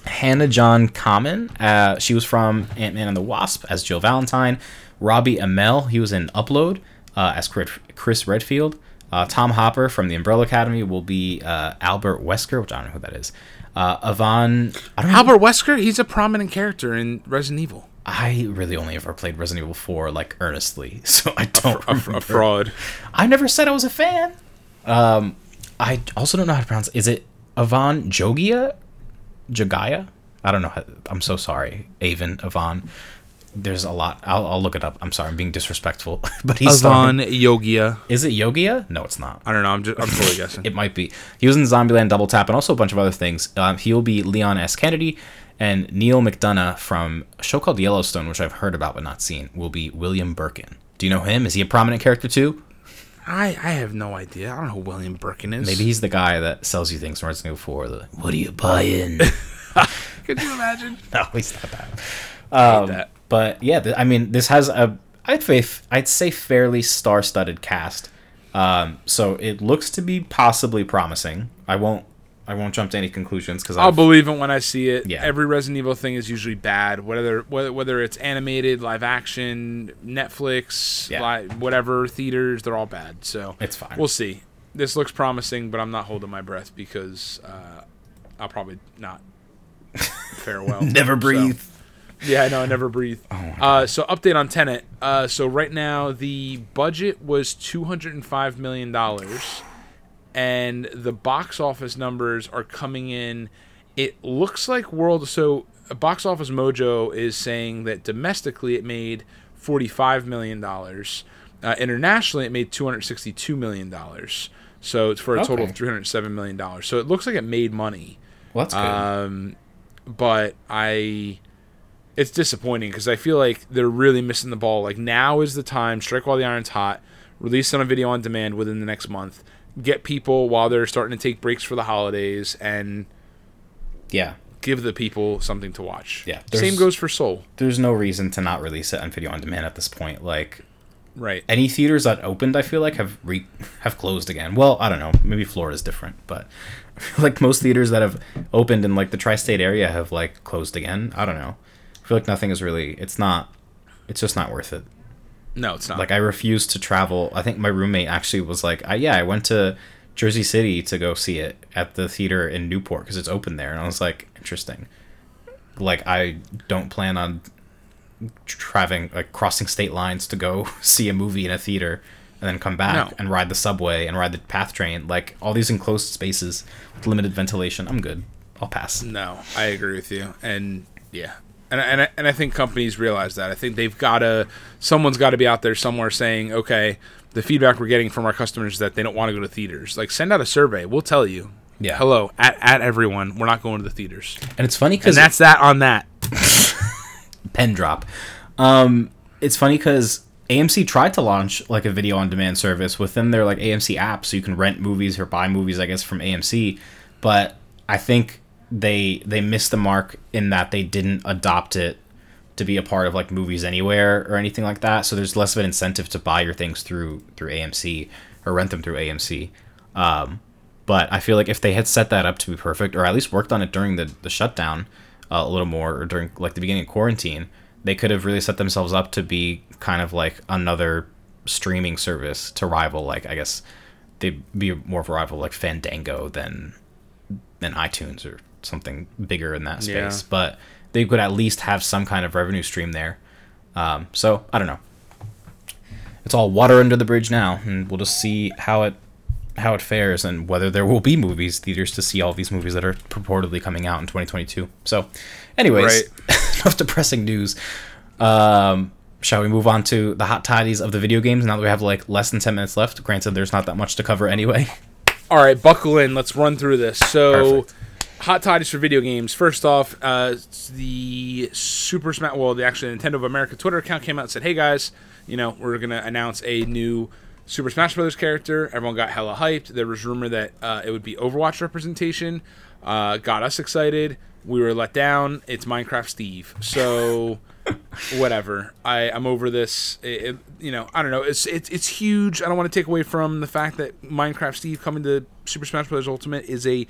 Hannah John-Kamen. Uh, she was from Ant Man and the Wasp as Jill Valentine. Robbie Amell. He was in Upload uh, as Chris Redfield. Uh, Tom Hopper from the Umbrella Academy will be uh, Albert Wesker, which I don't know who that is. Uh, Yvonne. I don't know. Albert Wesker, he's a prominent character in Resident Evil. I really only ever played Resident Evil 4 like earnestly, so I don't A, remember. a fraud. I never said I was a fan. Um, I also don't know how to pronounce. Is it Avon Jogia? Jogaya? I don't know. How, I'm so sorry, Avon. Avon. There's a lot. I'll, I'll look it up. I'm sorry. I'm being disrespectful. but he's Avon starring- Yogia. Is it Yogia? No, it's not. I don't know. I'm just. I'm totally guessing. It might be. He was in Zombieland Double Tap and also a bunch of other things. Um, he'll be Leon S. Kennedy, and Neil McDonough from a show called Yellowstone, which I've heard about but not seen, will be William Birkin. Do you know him? Is he a prominent character too? I I have no idea. I don't know who William Birkin is. Maybe he's the guy that sells you things from Resident Evil 4. The, what are you buying? Could you imagine? no, he's not that. Um, that. But yeah, th- I mean, this has a I'd say I'd say fairly star-studded cast. Um, so it looks to be possibly promising. I won't I won't jump to any conclusions because I'll believe it when I see it. Yeah. Every Resident Evil thing is usually bad, whether whether whether it's animated, live action, Netflix, Yeah. li- whatever theaters, they're all bad. So It's fine. We'll see. This looks promising, but I'm not holding my breath because uh, I'll probably not farewell. never So- breathe. Yeah, I know. I never breathe. Oh uh, so update on Tenet. Uh, so right now the budget was two hundred and five million dollars, and the box office numbers are coming in. It looks like World. So Box Office Mojo is saying that domestically it made forty five million dollars. Uh, internationally, it made two hundred sixty two million dollars. So it's for a total Okay. of three hundred seven million dollars. So it looks like it made money Well, that's good. um, but I, it's disappointing because I feel like they're really missing the ball. Like now is the time, strike while the iron's hot, release on a video on demand within the next month, get people while they're starting to take breaks for the holidays, and yeah, give the people something to watch. Yeah, same goes for Soul. there's no reason to not release it on video on demand at this point. Like Right. any theaters that opened, I feel like have re- have closed again. Well, I don't know. Maybe Florida's different, but I feel like most theaters that have opened in like the tri-state area have like closed again. I don't know. I feel like nothing is really. It's not. It's just not worth it. No, it's not. Like I refuse to travel. I think my roommate actually was like, I, "Yeah, I went to Jersey City to go see it at the theater in Newport because it's open there." And I was like, "Interesting." Like I don't plan on traveling like crossing state lines to go see a movie in a theater and then come back No. and ride the subway and ride the path train. Like all these enclosed spaces with limited ventilation. I'm good. I'll pass. No, I agree with you, and yeah, and and I, and I think companies realize that. I think they've got to. Someone's got to be out there somewhere saying, okay, the feedback we're getting from our customers is that they don't want to go to theaters. Like, send out a survey. We'll tell you. Yeah. Hello, at at everyone, we're not going to the theaters, And it's funny because that's that on that. pen drop. Um, it's funny because AMC tried to launch like a video on demand service within their like AMC app, so you can rent movies or buy movies, I guess, from AMC. But I think they they missed the mark in that they didn't adopt it to be a part of like movies anywhere or anything like that. So there's less of an incentive to buy your things through through AMC or rent them through AMC. Um, but I feel like if they had set that up to be perfect, or at least worked on it during the, the shutdown uh, a little more, or during like the beginning of quarantine, they could have really set themselves up to be kind of like another streaming service to rival, like I guess they'd be more of a rival like Fandango than than iTunes or something bigger in that space. Yeah. But they could at least have some kind of revenue stream there. Um, so I don't know. It's all water under the bridge now, and we'll just see how it how it fares and whether there will be movies theaters to see all these movies that are purportedly coming out in 2022. So, anyways, enough depressing news. Um, shall we move on to the hot toddies of the video games now that we have like less than 10 minutes left? Granted, there's not that much to cover anyway. All right, buckle in. Let's run through this. So, Perfect. Hot toddies for video games. First off, uh, the Super Smash. Well, the actually Nintendo of America Twitter account came out and said, "Hey guys, you know we're gonna announce a new Super Smash Brothers character." Everyone got hella hyped. There was rumor that uh, it would be Overwatch representation. Uh, got us excited. We were let down. It's Minecraft Steve. So. whatever. I I'm over this. It, it- you know, I don't know. It's it's it's huge. I don't want to take away from the fact that Minecraft Steve coming to Super Smash Bros. Ultimate is a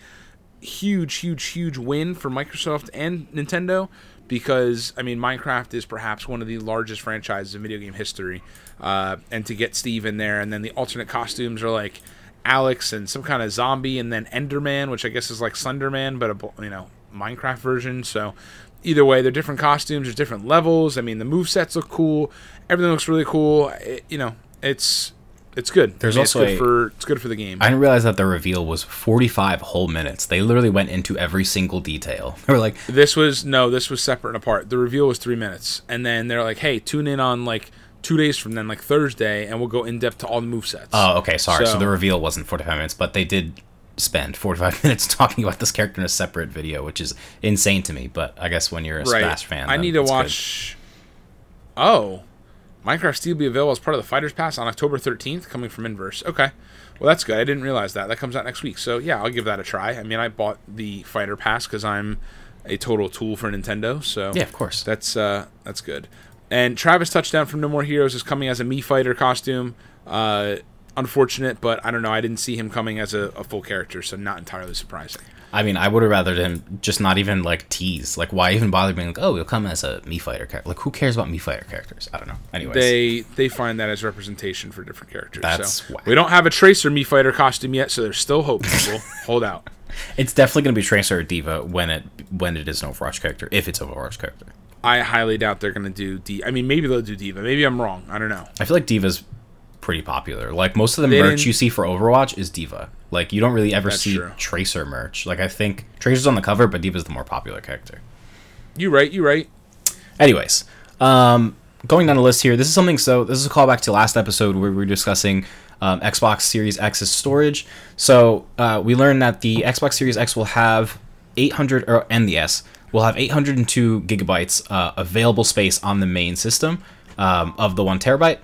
huge, huge, huge win for Microsoft and Nintendo because I mean Minecraft is perhaps one of the largest franchises in video game history, uh, and to get Steve in there, and then the alternate costumes are like Alex and some kind of zombie, and then Enderman, which I guess is like Slenderman, but a you know Minecraft version. So either way, they're different costumes, there's different levels. I mean, the move sets look cool, everything looks really cool. It, you know, it's it's good. There's I mean, also it's good a- for it's good for the game. I didn't realize that the reveal was 45 whole minutes. They literally went into every single detail. They were like, This was no, this was separate and apart. The reveal was three minutes, and then they're like, "Hey, tune in on like two days from then, like Thursday, and we'll go in depth to all the move sets." oh, okay, sorry. So, So- the reveal wasn't 45 minutes, but they did spend 45 minutes talking about this character in a separate video, which is insane to me. But I guess when you're a Smash fan, I need to it's good. watch. Oh, Minecraft Steve will be available as part of the Fighters Pass on October thirteenth, coming from Inverse. Okay, well that's good. I didn't realize that. That comes out next week. So yeah, I'll give that a try. I mean, I bought the Fighter Pass because I'm a total tool for Nintendo. So Yeah, of course. That's uh, that's good. And Travis Touchdown from No More Heroes is coming as a Mii Fighter costume. Uh, unfortunate, but I don't know. I didn't see him coming as a, a full character, so not entirely surprising. I mean, I would have rather him just not even like tease. Like, why even bother being like, oh, he'll come as a Mii Fighter character? Like, who cares about Mii Fighter characters? I don't know. Anyways, They they find that as representation for different characters. That's so whack. we don't have a Tracer Mii Fighter costume yet, so there's still hope. People, hold out. it's definitely going to be Tracer or D.Va when it when it is an Overwatch character, if it's an Overwatch character. I highly doubt they're gonna do D. I mean, maybe they'll do D.Va. Maybe I'm wrong. I don't know. I feel like D.Va's pretty popular. Like most of the They merch didn't- you see for Overwatch is D.Va. Like you don't really ever That's see true. Tracer merch. Like I think Tracer's on the cover, but D.Va's the more popular character. You right. You right. Anyways, um, going down the list here, this is something. So this is a callback to last episode where we were discussing um, Xbox Series X's storage. So uh, we learned that the Xbox Series X will have 800 or and the S will have 802 gigabytes uh, available space on the main system um, of the one terabyte.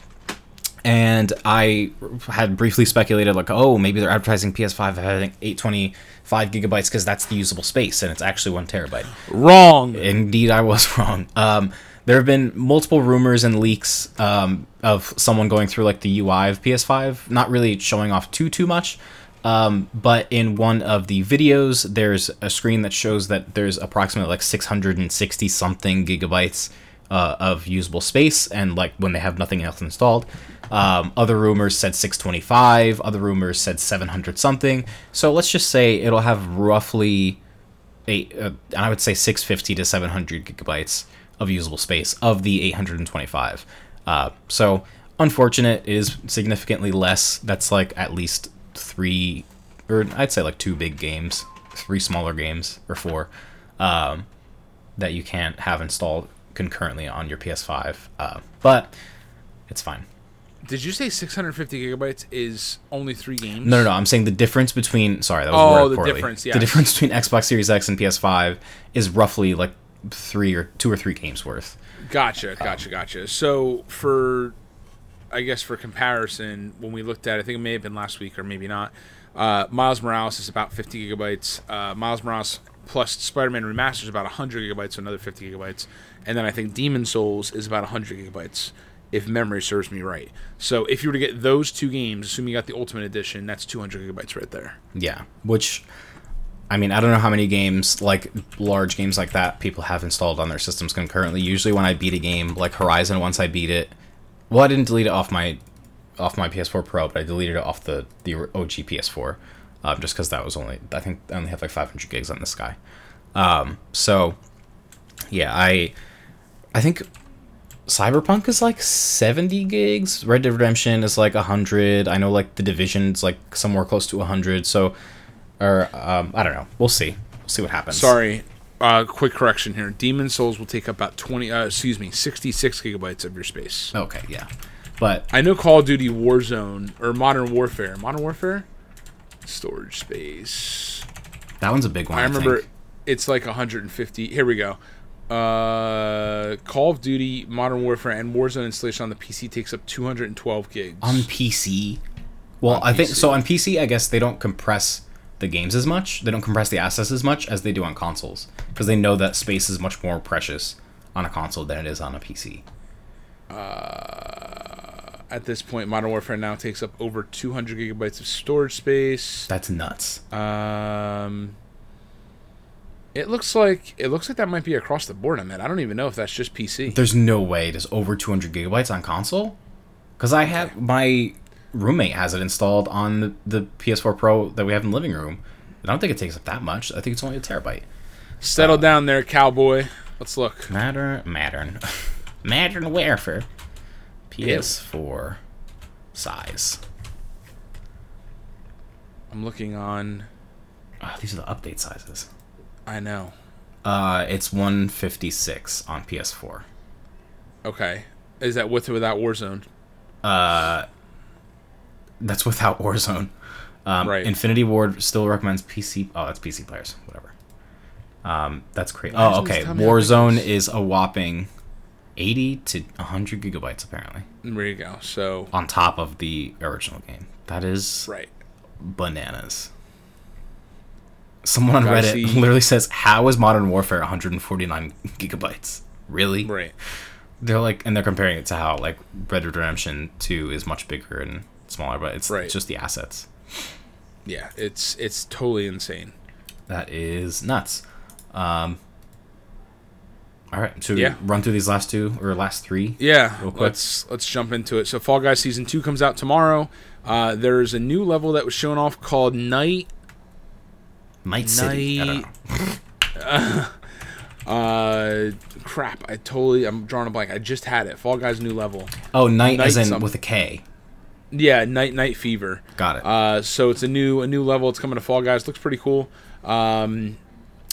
And I had briefly speculated, like, oh, maybe they're advertising PS5 having 825 gigabytes because that's the usable space, and it's actually one terabyte. Wrong. Indeed, I was wrong. Um, there have been multiple rumors and leaks um, of someone going through like the UI of PS5, not really showing off too too much. Um, but in one of the videos, there's a screen that shows that there's approximately like 660 something gigabytes uh, of usable space, and like when they have nothing else installed. Um, other rumors said 625. Other rumors said 700 something. So let's just say it'll have roughly eight, uh, I would say 650 to 700 gigabytes of usable space of the 825. Uh, so unfortunate it is significantly less. That's like at least three, or I'd say like two big games, three smaller games, or four um, that you can't have installed concurrently on your PS5. Uh, but it's fine. Did you say 650 gigabytes is only three games? No, no, no. I'm saying the difference between. Sorry, that was Oh, worded the poorly. difference, The difference between Xbox Series X and PS5 is roughly like three or two or three games worth. Gotcha, gotcha, gotcha. So for, I guess for comparison, when we looked at, I think it may have been last week or maybe not. Uh, Miles Morales is about 50 gigabytes. Uh, Miles Morales plus Spider-Man Remastered is about 100 gigabytes, so another 50 gigabytes. And then I think Demon's Souls is about 100 gigabytes, if memory serves me right. So if you were to get those two games, assuming you got the Ultimate Edition, that's 200 gigabytes right there. Yeah, which I mean, I don't know how many games like large games like that people have installed on their systems concurrently. Usually, when I beat a game like Horizon, once I beat it, well, I didn't delete it off my off my PS4 Pro, but I deleted it off the the OG PS4, um, just because that was only I think I only have like 500 gigs on this guy. Um, so yeah, I I think Cyberpunk is like 70 gigs. Red Dead Redemption is like 100. I know like the Division's like somewhere close to 100. So, or um, I don't know. We'll see. We'll see what happens. Sorry, uh, quick correction here. Demon's Souls will take up about 20, uh, excuse me, 66 gigabytes of your space. Okay, yeah. But I know Call of Duty Warzone or Modern Warfare. Modern Warfare storage space. that one's a big one. I I, remember think. it's like 150. Here we go. Uh, Call of Duty Modern Warfare and Warzone installation on the PC takes up 212 gigs. on PC. Well, On I think so. On PC, I guess they don't compress the games as much. They don't compress the assets as much as they do on consoles because they know that space is much more precious on a console than it is on a PC. Uh, at this point, Modern Warfare now takes up over 200 gigabytes of storage space. That's nuts. Um, it looks like it looks like that might be across the board on that. I don't even know if that's just PC. There's no way it is over 200 gigabytes on console. Because I have my roommate has it installed on the, the PS4 Pro that we have in the living room. I don't think it takes up that much. I think it's only a terabyte. Settle uh, down there, cowboy. Let's look. Matter, Mattern, Mattern Warfare. PS4 size. I'm looking on. Oh, these are the update sizes. I know. Uh, it's 156 on PS4. Okay, is that with or without Warzone? Uh, that's without Warzone. Um, Right. Infinity Ward still recommends PC. Oh, that's PC players. Whatever. Um, that's crazy. Oh, okay. tell me how big it Warzone is? is a whopping 80 to 100 gigabytes apparently There you go. So on top of the original game. That is right. bananas. Someone on Reddit see- literally says, "How is Modern Warfare 149 gigabytes? Really?" Right. They're like, and they're comparing it to how like Red Dead Redemption 2 is much bigger and smaller, but it's Right. just the assets. Yeah, it's it's totally insane. That is nuts. Um, all right, so Yeah. run through these last two or last three. Yeah, Real quick. let's let's jump into it. So Fall Guys season two comes out tomorrow. Uh, there's a new level that was shown off called Night. Night City. I Night- know. Uh, crap! I totally I'm drawing a blank. I just had it. Fall Guys new level. Oh, night, as Night in some- with a K. Yeah, Night Night Fever. Got it. Uh, so it's a new a new level. It's coming to Fall Guys. Looks pretty cool. Um,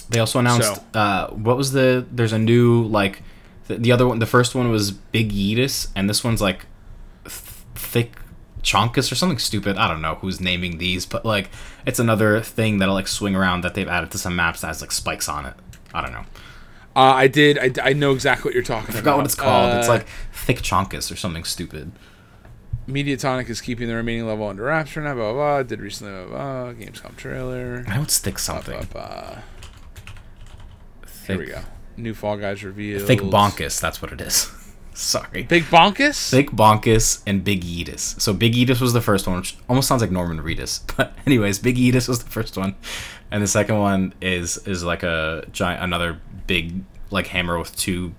They also announced So- uh, what was the? There's a new like the, the other one. The first one was Big Yeetus, and this one's like th- Thick Chonkus or something stupid. I don't know who's naming these, but like it's another thing that'll like swing around that they've added to some maps that has like spikes on it. I don't know. uh, I did. I, I know exactly what you're talking I about. forgot what it's called. it's Uh, like Thick Chonkus or something stupid. Mediatonic is keeping the remaining level under wraps for now. Blah blah. blah. Did recently. Blah, blah, blah. Gamescom trailer. I know it's Thick Blah, something. blah, blah. Thick, Here we go. New Fall Guys reveal. Thick Bonkus. That's what it is. Sorry. Big Bonkus. Thick Bonkus and Big Yeetus. So Big Yeetus was the first one, which almost sounds like Norman Reedus. But anyways, Big Yeetus was the first one, and the second one is is like a giant, another big like hammer with two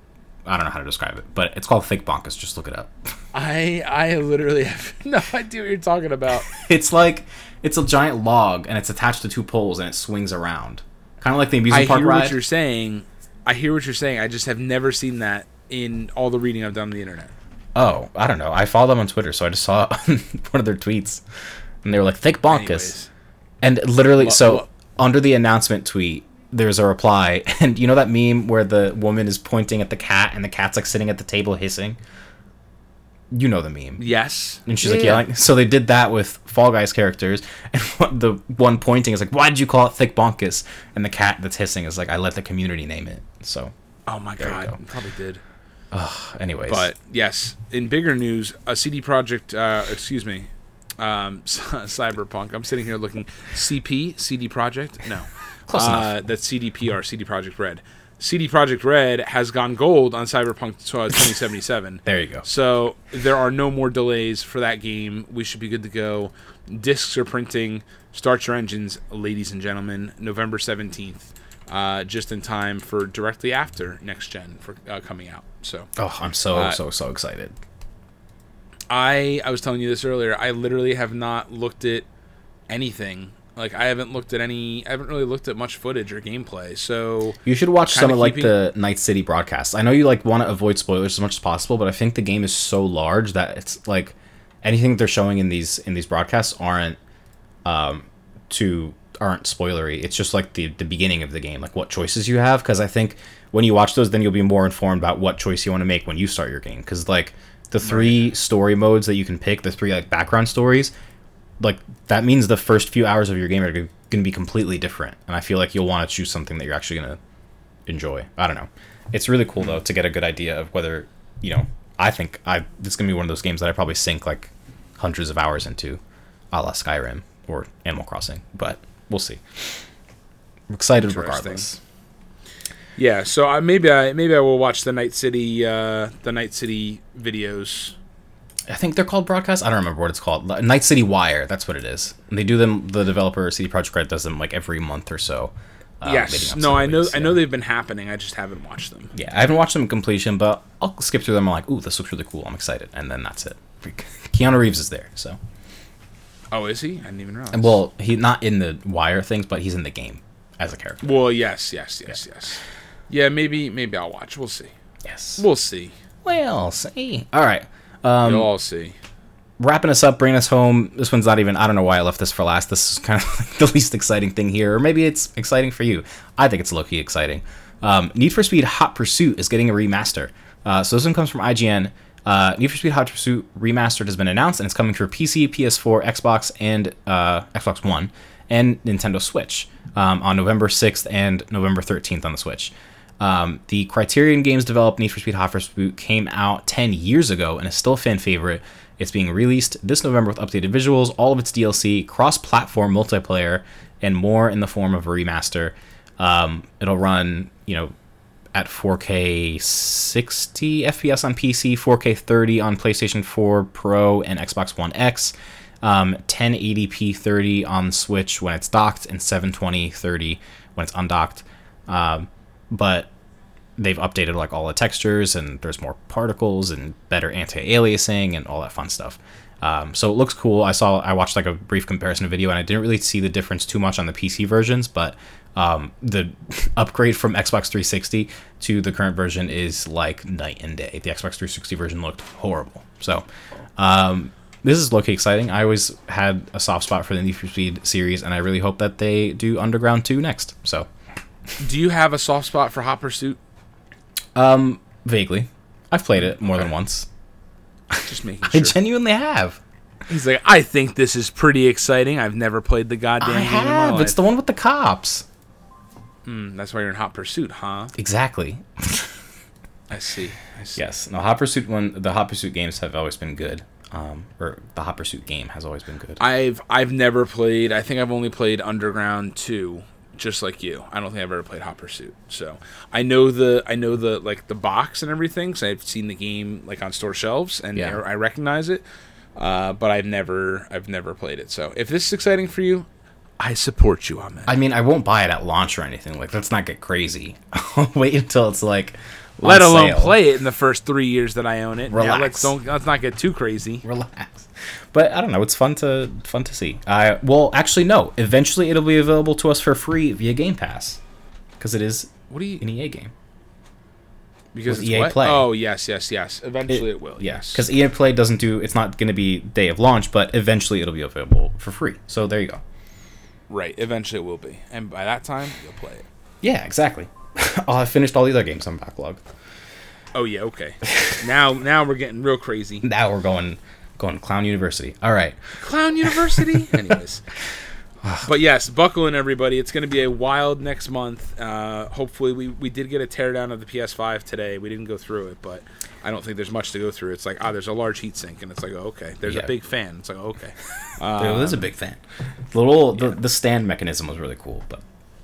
I don't know how to describe it, but it's called Thick Bonkus. Just look it up. I I literally have no idea what you're talking about. It's like it's a giant log and it's attached to two poles and it swings around, kind of like the I amusement park hear ride. what you're saying. I hear what you're saying. I just have never seen that in all the reading I've done on the internet. Oh, I don't know. I follow them on Twitter, so I just saw one of their tweets, and they were like "thick bonkus," Anyways. and literally, Well- so well- under the announcement tweet, there's a reply, and you know that meme where the woman is pointing at the cat, and the cat's like sitting at the table hissing. You know the meme. Yes. And she's Yeah, like yeah. yelling. So they did that with Fall Guys characters, and the one pointing is like, "Why did you call it thick bonkus?" And the cat that's hissing is like, "I let the community name it." So, Oh my god, go. probably did. Anyways, But yes, in bigger news, a CD Projekt, uh, excuse me, um, Cyberpunk. I'm sitting here looking CP CD Projekt. No, Close uh, enough. That's CDPR, CD Projekt Red. CD Projekt Red has gone gold on Cyberpunk uh, 2077. there you go. So there are no more delays for that game. We should be good to go. Discs are printing. Start your engines, ladies and gentlemen. November 17th, uh, just in time for directly after next gen for uh, coming out. So Oh, I'm so Uh, so so excited. I I was telling you this earlier. I literally have not looked at anything. Like I haven't looked at any. I haven't really looked at much footage or gameplay. So You should watch some of like keeping- the Night City broadcasts. I know you like want to avoid spoilers as much as possible, but I think the game is so large that it's like anything they're showing in these in these broadcasts aren't um too aren't spoilery. It's just like the the beginning of the game, like what choices you have. Because I think when you watch those, then you'll be more informed about what choice you want to make when you start your game. Because like the three story modes that you can pick, the three like background stories, like that means the first few hours of your game are going to be completely different. And I feel like you'll want to choose something that you're actually going to enjoy. I don't know. It's really cool though hmm. to get a good idea of whether you know. I think I this is gonna be one of those games that I probably sink like hundreds of hours into, a la Skyrim or Animal Crossing. But we'll see. I'm excited regardless. yeah. So I, maybe I maybe I will watch the Night City uh, the Night City videos. I think they're called broadcast. I don't remember what it's called. Night City Wire. That's what it is. And they do them. The developer CD Projekt Red does them like every month or so. uh, yes. No, I know. release, I yeah. know they've been happening. I just haven't watched them. Yeah, I haven't watched them in completion, but I'll skip through them. I'm like, ooh, this looks really cool. I'm excited, and then that's it. Keanu Reeves is there, so Oh, is he? I didn't even realize. and well, he's not in the Wire things, but he's in the game as a character. well, yes, yes, yes, yes. Yeah, maybe maybe I'll watch. We'll see. Yes. We'll see. We'll see. All right. Um, You'll all see. wrapping us up, bringing us home. This one's not even. I don't know why I left this for last. This is kind of like the least exciting thing here, or maybe it's exciting for you. I think it's low key exciting. Um, Need for Speed Hot Pursuit is getting a remaster. Uh, so this one comes from IGN. Uh, Need for Speed Hot Pursuit Remastered has been announced, and it's coming for PC, PS4, Xbox, and uh, Xbox One, and Nintendo Switch um, on November 6th and November 13th on the Switch. Um, the Criterion Games developed Need for Speed Hot Pursuit came out 10 years ago and is still a fan favorite. It's being released this November with updated visuals, all of its DLC, cross-platform multiplayer, and more in the form of a remaster. Um, it'll run, you know, at 4K 60 FPS on PC, 4K 30 on PlayStation 4 Pro and Xbox One X, um, 1080p 30 on Switch when it's docked, and 720 30 when it's undocked. Um, but they've updated like all the textures and there's more particles and better anti-aliasing and all that fun stuff. Um, so it looks cool. I saw I watched like a brief comparison video and I didn't really see the difference too much on the PC versions, but um, the upgrade from Xbox 360 to the current version is like night and day. The Xbox 360 version looked horrible. So um, this is low-key exciting. I always had a soft spot for the Need for Speed series, and I really hope that they do Underground 2 next. So Do you have a soft spot for Hot Pursuit? Um, vaguely. I've played it more than once. Just making sure. I genuinely have. He's like, I think this is pretty exciting. I've never played the goddamn I game my have. It's the one with the cops. Hmm, that's why you're in Hot Pursuit, huh? Exactly. I see. I see. Yes. No, Hot Pursuit one. The Hot Pursuit games have always been good. Um, or the Hot Pursuit game has always been good. I've I've never played. I think I've only played Underground two, just like you. I don't think I've ever played Hot Pursuit. So I know the I know the like the box and everything. So I've seen the game like on store shelves and Yeah. I, I recognize it. Uh, but I've never I've never played it. So if this is exciting for you, I support you on that. I mean, I won't buy it at launch or anything. Like, let's not get crazy. I'll wait until it's like let alone sale. play it in the first three years that I own it. Now, Relax. let's don't let's not get too crazy. relax. But I don't know. It's fun to fun to see. I well, actually, no. Eventually, it'll be available to us for free via Game Pass, because it is What do you? an EA game. Because it's EA what? Play. Oh yes, yes, yes. Eventually it, will. Yes. because EA Play doesn't do. It's not going to be day of launch, but eventually it'll be available for free. So there you go. Right. Eventually it will be, and by that time you'll play it. Yeah, exactly. I'll have finished all the other games on backlog. Oh yeah. Okay. now now we're getting real crazy. Now we're going going Clown University. All right. Clown University. Anyways. But yes, buckle in everybody. It's going to be a wild next month. Uh, hopefully, we, we did get a teardown of the PS5 today. We didn't go through it, but I don't think there's much to go through. It's like, ah, there's a large heatsink, and it's like, oh, okay. There's Yeah. a big fan. It's like, oh, okay. I was a big fan. The little the, the stand mechanism was really cool, but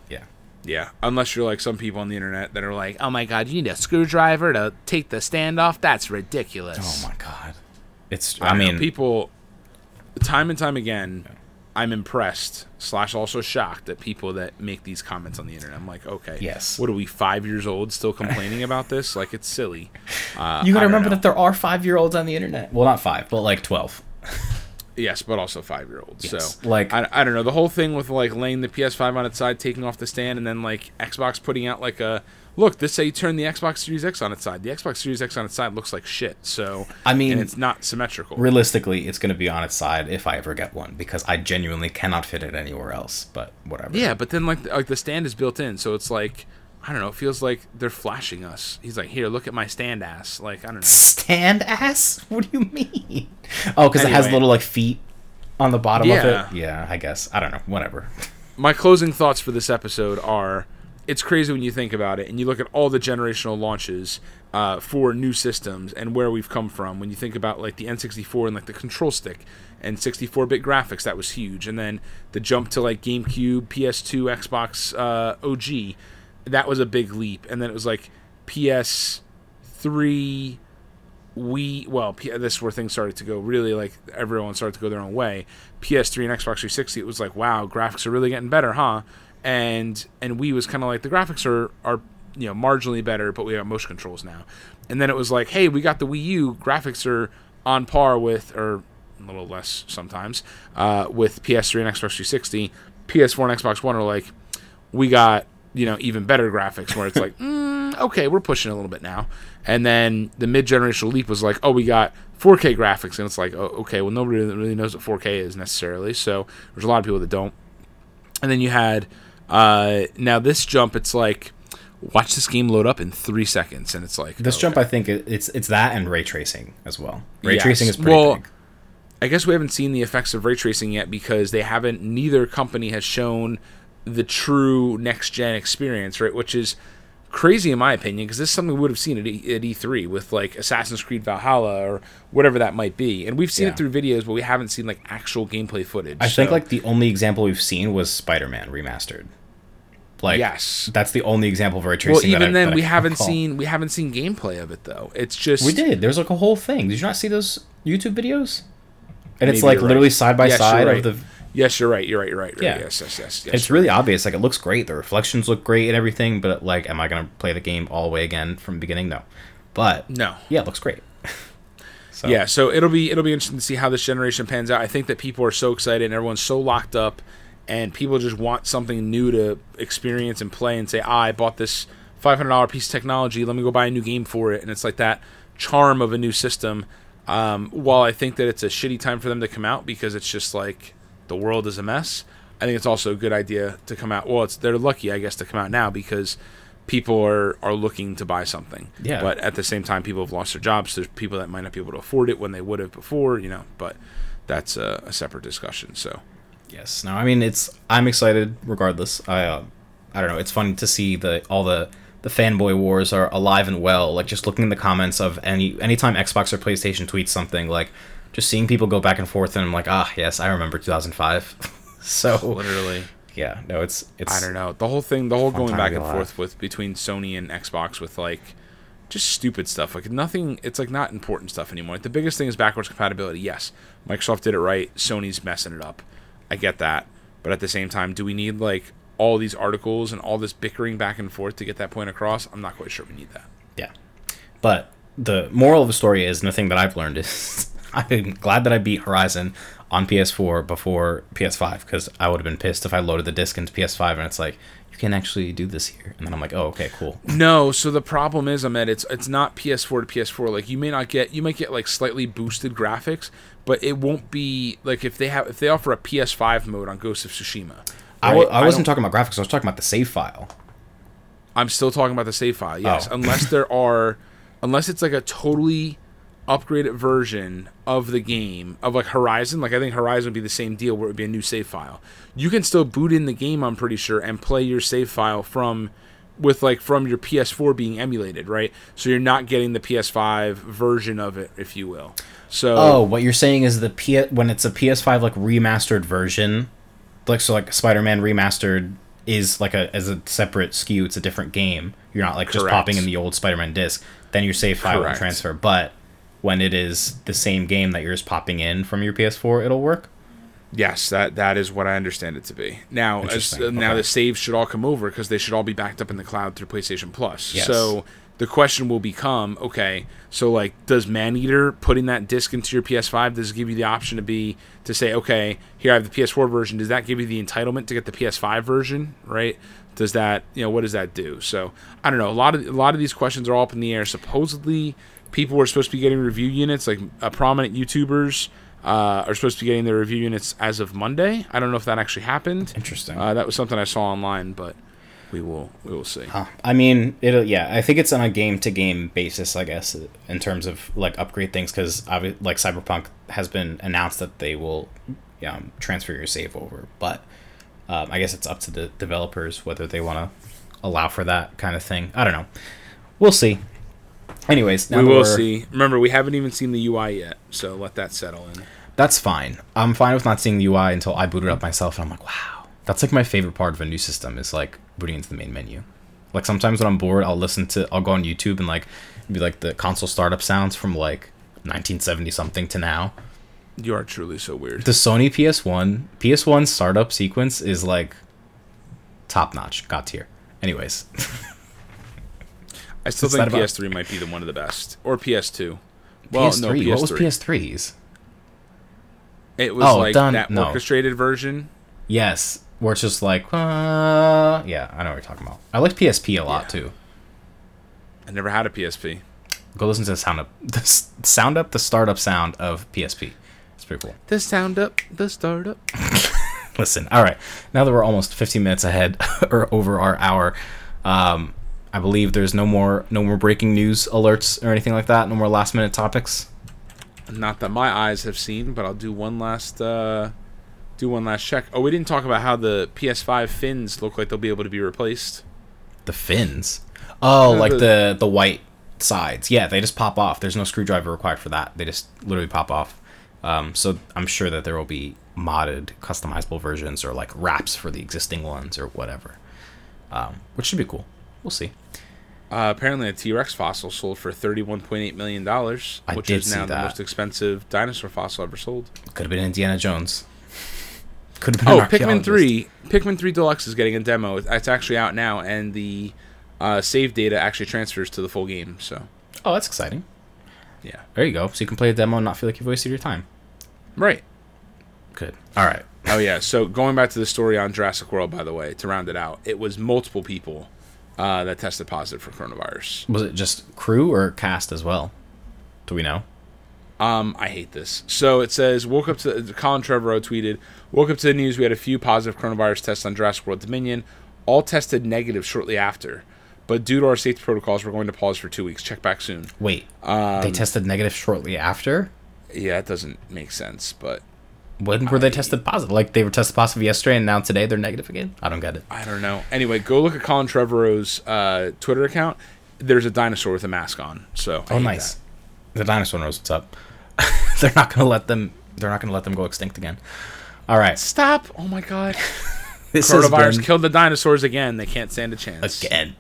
yeah. Yeah, unless you're like some people on the internet that are like, oh my god, you need a screwdriver to take the stand off. That's ridiculous. Oh my god. It's I, I, don't know, mean people, time and time again, I'm impressed slash also shocked at people that make these comments on the internet. I'm like, okay, Yes. What are we five years old still complaining about this? Like it's silly. Uh, you I gotta remember know. that there are five year olds on the internet. Well, not five, but like twelve. yes, but also five year olds. Yes, So like- I, I don't know the whole thing with like laying the PS5 on its side, taking off the stand, and then like Xbox putting out like a look. This is how you turn the Xbox Series X on its side. The Xbox Series X on its side looks like shit. So I mean, and it's not symmetrical. Realistically, it's gonna be on its side if I ever get one because I genuinely cannot fit it anywhere else. But whatever. Yeah, but then like like the stand is built in, so it's like I don't know. It feels like they're flashing us. He's like, here, look at my stand ass. Like I don't know. Stand ass? What do you mean? Oh, because it has little like feet on the bottom Yeah. of it. Yeah, I guess. I don't know. Whatever. My closing thoughts for this episode are: it's crazy when you think about it, and you look at all the generational launches uh, for new systems and where we've come from. When you think about like the N64 and like the control stick and 64-bit graphics, that was huge, and then the jump to like GameCube, PS2, Xbox uh, OG, that was a big leap, and then it was like PS3. we well P- this is where things started to go really like everyone started to go their own way ps3 and xbox 360 it was like wow graphics are really getting better huh and and Wii was kind of like the graphics are are you know marginally better but we have motion controls now. And then it was like hey we got the wii u graphics are on par with or a little less sometimes uh, with ps3 and xbox 360 ps4 and xbox one are like we got you know even better graphics where it's like mm, okay we're pushing a little bit now. And then the mid-generational leap was like oh we got 4k graphics. And it's like oh, okay well nobody really knows what 4k is necessarily. So there's a lot of people that don't. And then you had uh, now this jump it's like watch this game load up in three seconds and it's like This okay. jump, I think it's it's that and ray tracing as well. Ray Yes. tracing is pretty Well, big. I guess we haven't seen the effects of ray tracing yet because they haven't. Neither company has shown the true next gen experience, right? Which is crazy in my opinion because this is something we would have seen at, e- at E3 with like Assassin's Creed Valhalla or whatever that might be, and we've seen Yeah. it through videos, but we haven't seen like actual gameplay footage. I think like the only example we've seen was Spider Man remastered. Like Yes. that's the only example of ray well, tracing. that even I- then we haven't recall. seen we haven't seen gameplay of it though. It's just We did. There's like a whole thing. Did you not see those YouTube videos? And it's like literally right. side by side right. of the. Yes, you're right. You're right. You're right. You're right. Yeah. Yes, yes, yes. yes It's really right. obvious. Like it looks great. The reflections look great and everything. But like, am I gonna play the game all the way again from the beginning? No. But no. yeah, it looks great. so Yeah, so it'll be it'll be interesting to see how this generation pans out. I think that people are so excited and everyone's so locked up, and people just want something new to experience and play and say, ah, "I bought this five hundred dollar piece of technology. Let me go buy a new game for it." And it's like that charm of a new system. Um, while I think that it's a shitty time for them to come out because it's just like the world is a mess. I think it's also a good idea to come out. Well, it's they're lucky, I guess, to come out now because people are are looking to buy something. Yeah. But at the same time, people have lost their jobs. There's people that might not be able to afford it when they would have before, you know. But that's a, a separate discussion. So Yes. No, I mean it's. I'm excited regardless. I, uh, I don't know. It's fun to see the all the the fanboy wars are alive and well. Like just looking in the comments of any anytime Xbox or PlayStation tweets something, like just seeing people go back and forth, and I'm like, ah, yes, I remember 2005. so literally, yeah, no, it's it's. I don't know the whole thing, the whole going back and be forth with between Sony and Xbox with like just stupid stuff. Like nothing. It's like not important stuff anymore. Like the biggest thing is backwards compatibility. Yes, Microsoft did it right. Sony's messing it up. I get that, but at the same time, do we need like all these articles and all this bickering back and forth to get that point across? I'm not quite sure we need that. Yeah. But the moral of the story is, and the thing that I've learned is, I'm glad that I beat Horizon on PS4 before PS5 because I would have been pissed if I loaded the disc into PS5 and it's like you can actually do this here, and then I'm like, oh, okay, cool. No, so the problem is, Ahmed, it's it's not PS4 to PS4. Like you may not get, you might get like slightly boosted graphics, but it won't be like if they have if they offer a PS5 mode on Ghost of Tsushima. I w- right? I wasn't don't- talking about graphics. I was talking about the save file. I'm still talking about the save file. Yes, Oh. unless there are, unless it's like a totally upgraded version of the game of like Horizon. Like I think Horizon would be the same deal where it would be a new save file. You can still boot in the game. I'm pretty sure and play your save file from with like from your PS4 being emulated, right? So you're not getting the PS5 version of it, if you will. So Oh, what you're saying is the P when it's a PS5 like remastered version, like so like Spider-Man remastered is like a as a separate SKU. It's a different game. You're not like just popping in the old Spider-Man disc. Then your save file will transfer. But when it is the same game that you're just popping in from your PS4, it'll work. Yes, that that is what I understand it to be. Now, as, uh, now okay. the saves should all come over because they should all be backed up in the cloud through PlayStation Plus. Yes. So the question will become, okay, so like, does Maneater putting that disc into your PS5 does it give you the option to be to say, okay, here I have the PS4 version. Does that give you the entitlement to get the PS5 version? Right? Does that you know what does that do? So I don't know. A lot of a lot of these questions are all up in the air. Supposedly, people were supposed to be getting review units, like uh, prominent YouTubers uh, are supposed to be getting their review units as of Monday. I don't know if that actually happened. Interesting. Uh, that was something I saw online, but we will we will see. Huh. I mean, it'll yeah. I think it's on a game to game basis, I guess, in terms of like upgrade things because like Cyberpunk has been announced that they will um, transfer your save over, but um, I guess it's up to the developers whether they want to allow for that kind of thing. I don't know. We'll see. Anyways, now we will see. Remember, we haven't even seen the UI yet, so let that settle in. That's fine. I'm fine with not seeing the UI until I boot it up myself, and I'm like, wow. That's like my favorite part of a new system is like booting into the main menu. Like sometimes when I'm bored, I'll listen to, I'll go on YouTube and like be like the console startup sounds from like 1970 something to now. You are truly so weird. The Sony PS1 PS1 startup sequence is like top notch, god tier. Anyways, I still What's think? PS3 might be the one of the best, or PS2. Well, PS3. no, PS3. What was PS3's? It was Oh, like done- that no. orchestrated version. Yes, where it's just like, uh, yeah, I know what you're talking about. I like PSP a lot Yeah. too. I never had a PSP. Go listen to the sound up, the sound up, the startup sound of PSP. It's pretty cool. The sound up, the startup. Listen, all right. Now that we're almost 15 minutes ahead or over our hour, um, I believe there's no more no more breaking news alerts or anything like that. No more last minute topics. Not that my eyes have seen, but I'll do one last uh, do one last check. Oh, we didn't talk about how the PS5 fins look like they'll be able to be replaced. The fins. Oh, No, like the- the the white sides. Yeah, they just pop off. There's no screwdriver required for that. They just literally pop off. Um, so I'm sure that there will be modded, customizable versions or like wraps for the existing ones or whatever, um, which should be cool. We'll see. Uh, apparently, a T Rex fossil sold for thirty-one point eight million dollars, which is now the most expensive dinosaur fossil ever sold. Could have been Indiana Jones. Could have been. Oh, Pikmin three, Pikmin three Deluxe is getting a demo. It's- It's actually out now, and the uh, save data actually transfers to the full game. So, Oh, that's exciting. yeah, There you go. So you can play a demo and not feel like you've wasted your time. right. Good. All right. Oh yeah. So going back to the story on Jurassic World, by the way, to round it out, it was multiple people uh, that tested positive for coronavirus. Was it just crew or cast as well? Do we know? Um, I hate this. So it says, woke up to Colin Trevorrow tweeted, woke up to the news. We had a few positive coronavirus tests on Jurassic World Dominion, all tested negative shortly after. But due to our safety protocols, we're going to pause for two weeks. Check back soon. Wait. Um, they tested negative shortly after. Yeah, it doesn't make sense, but When were they tested positive? Like they were tested positive yesterday and now today they're negative again? I don't get it. I don't know. Anyway, go look at Colin Trevorrow's uh, Twitter account. There's a dinosaur with a mask on. So I Oh, nice. that. The dinosaur knows what's up. they're not gonna let them. They're not gonna let them go extinct again. All right. Stop! Oh my god. This Coronavirus been- killed the dinosaurs again. They can't stand a chance. again.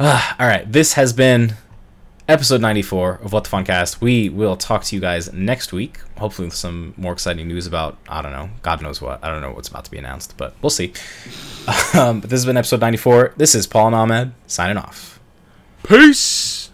Ah, all right, this has been episode 94 of What the Funcast. We will talk to you guys next week. Hopefully, with some more exciting news about I don't know, God knows what. I don't know what's about to be announced, but we'll see. Um, but this has been episode 94. This is Paul and Ahmed signing off. Peace.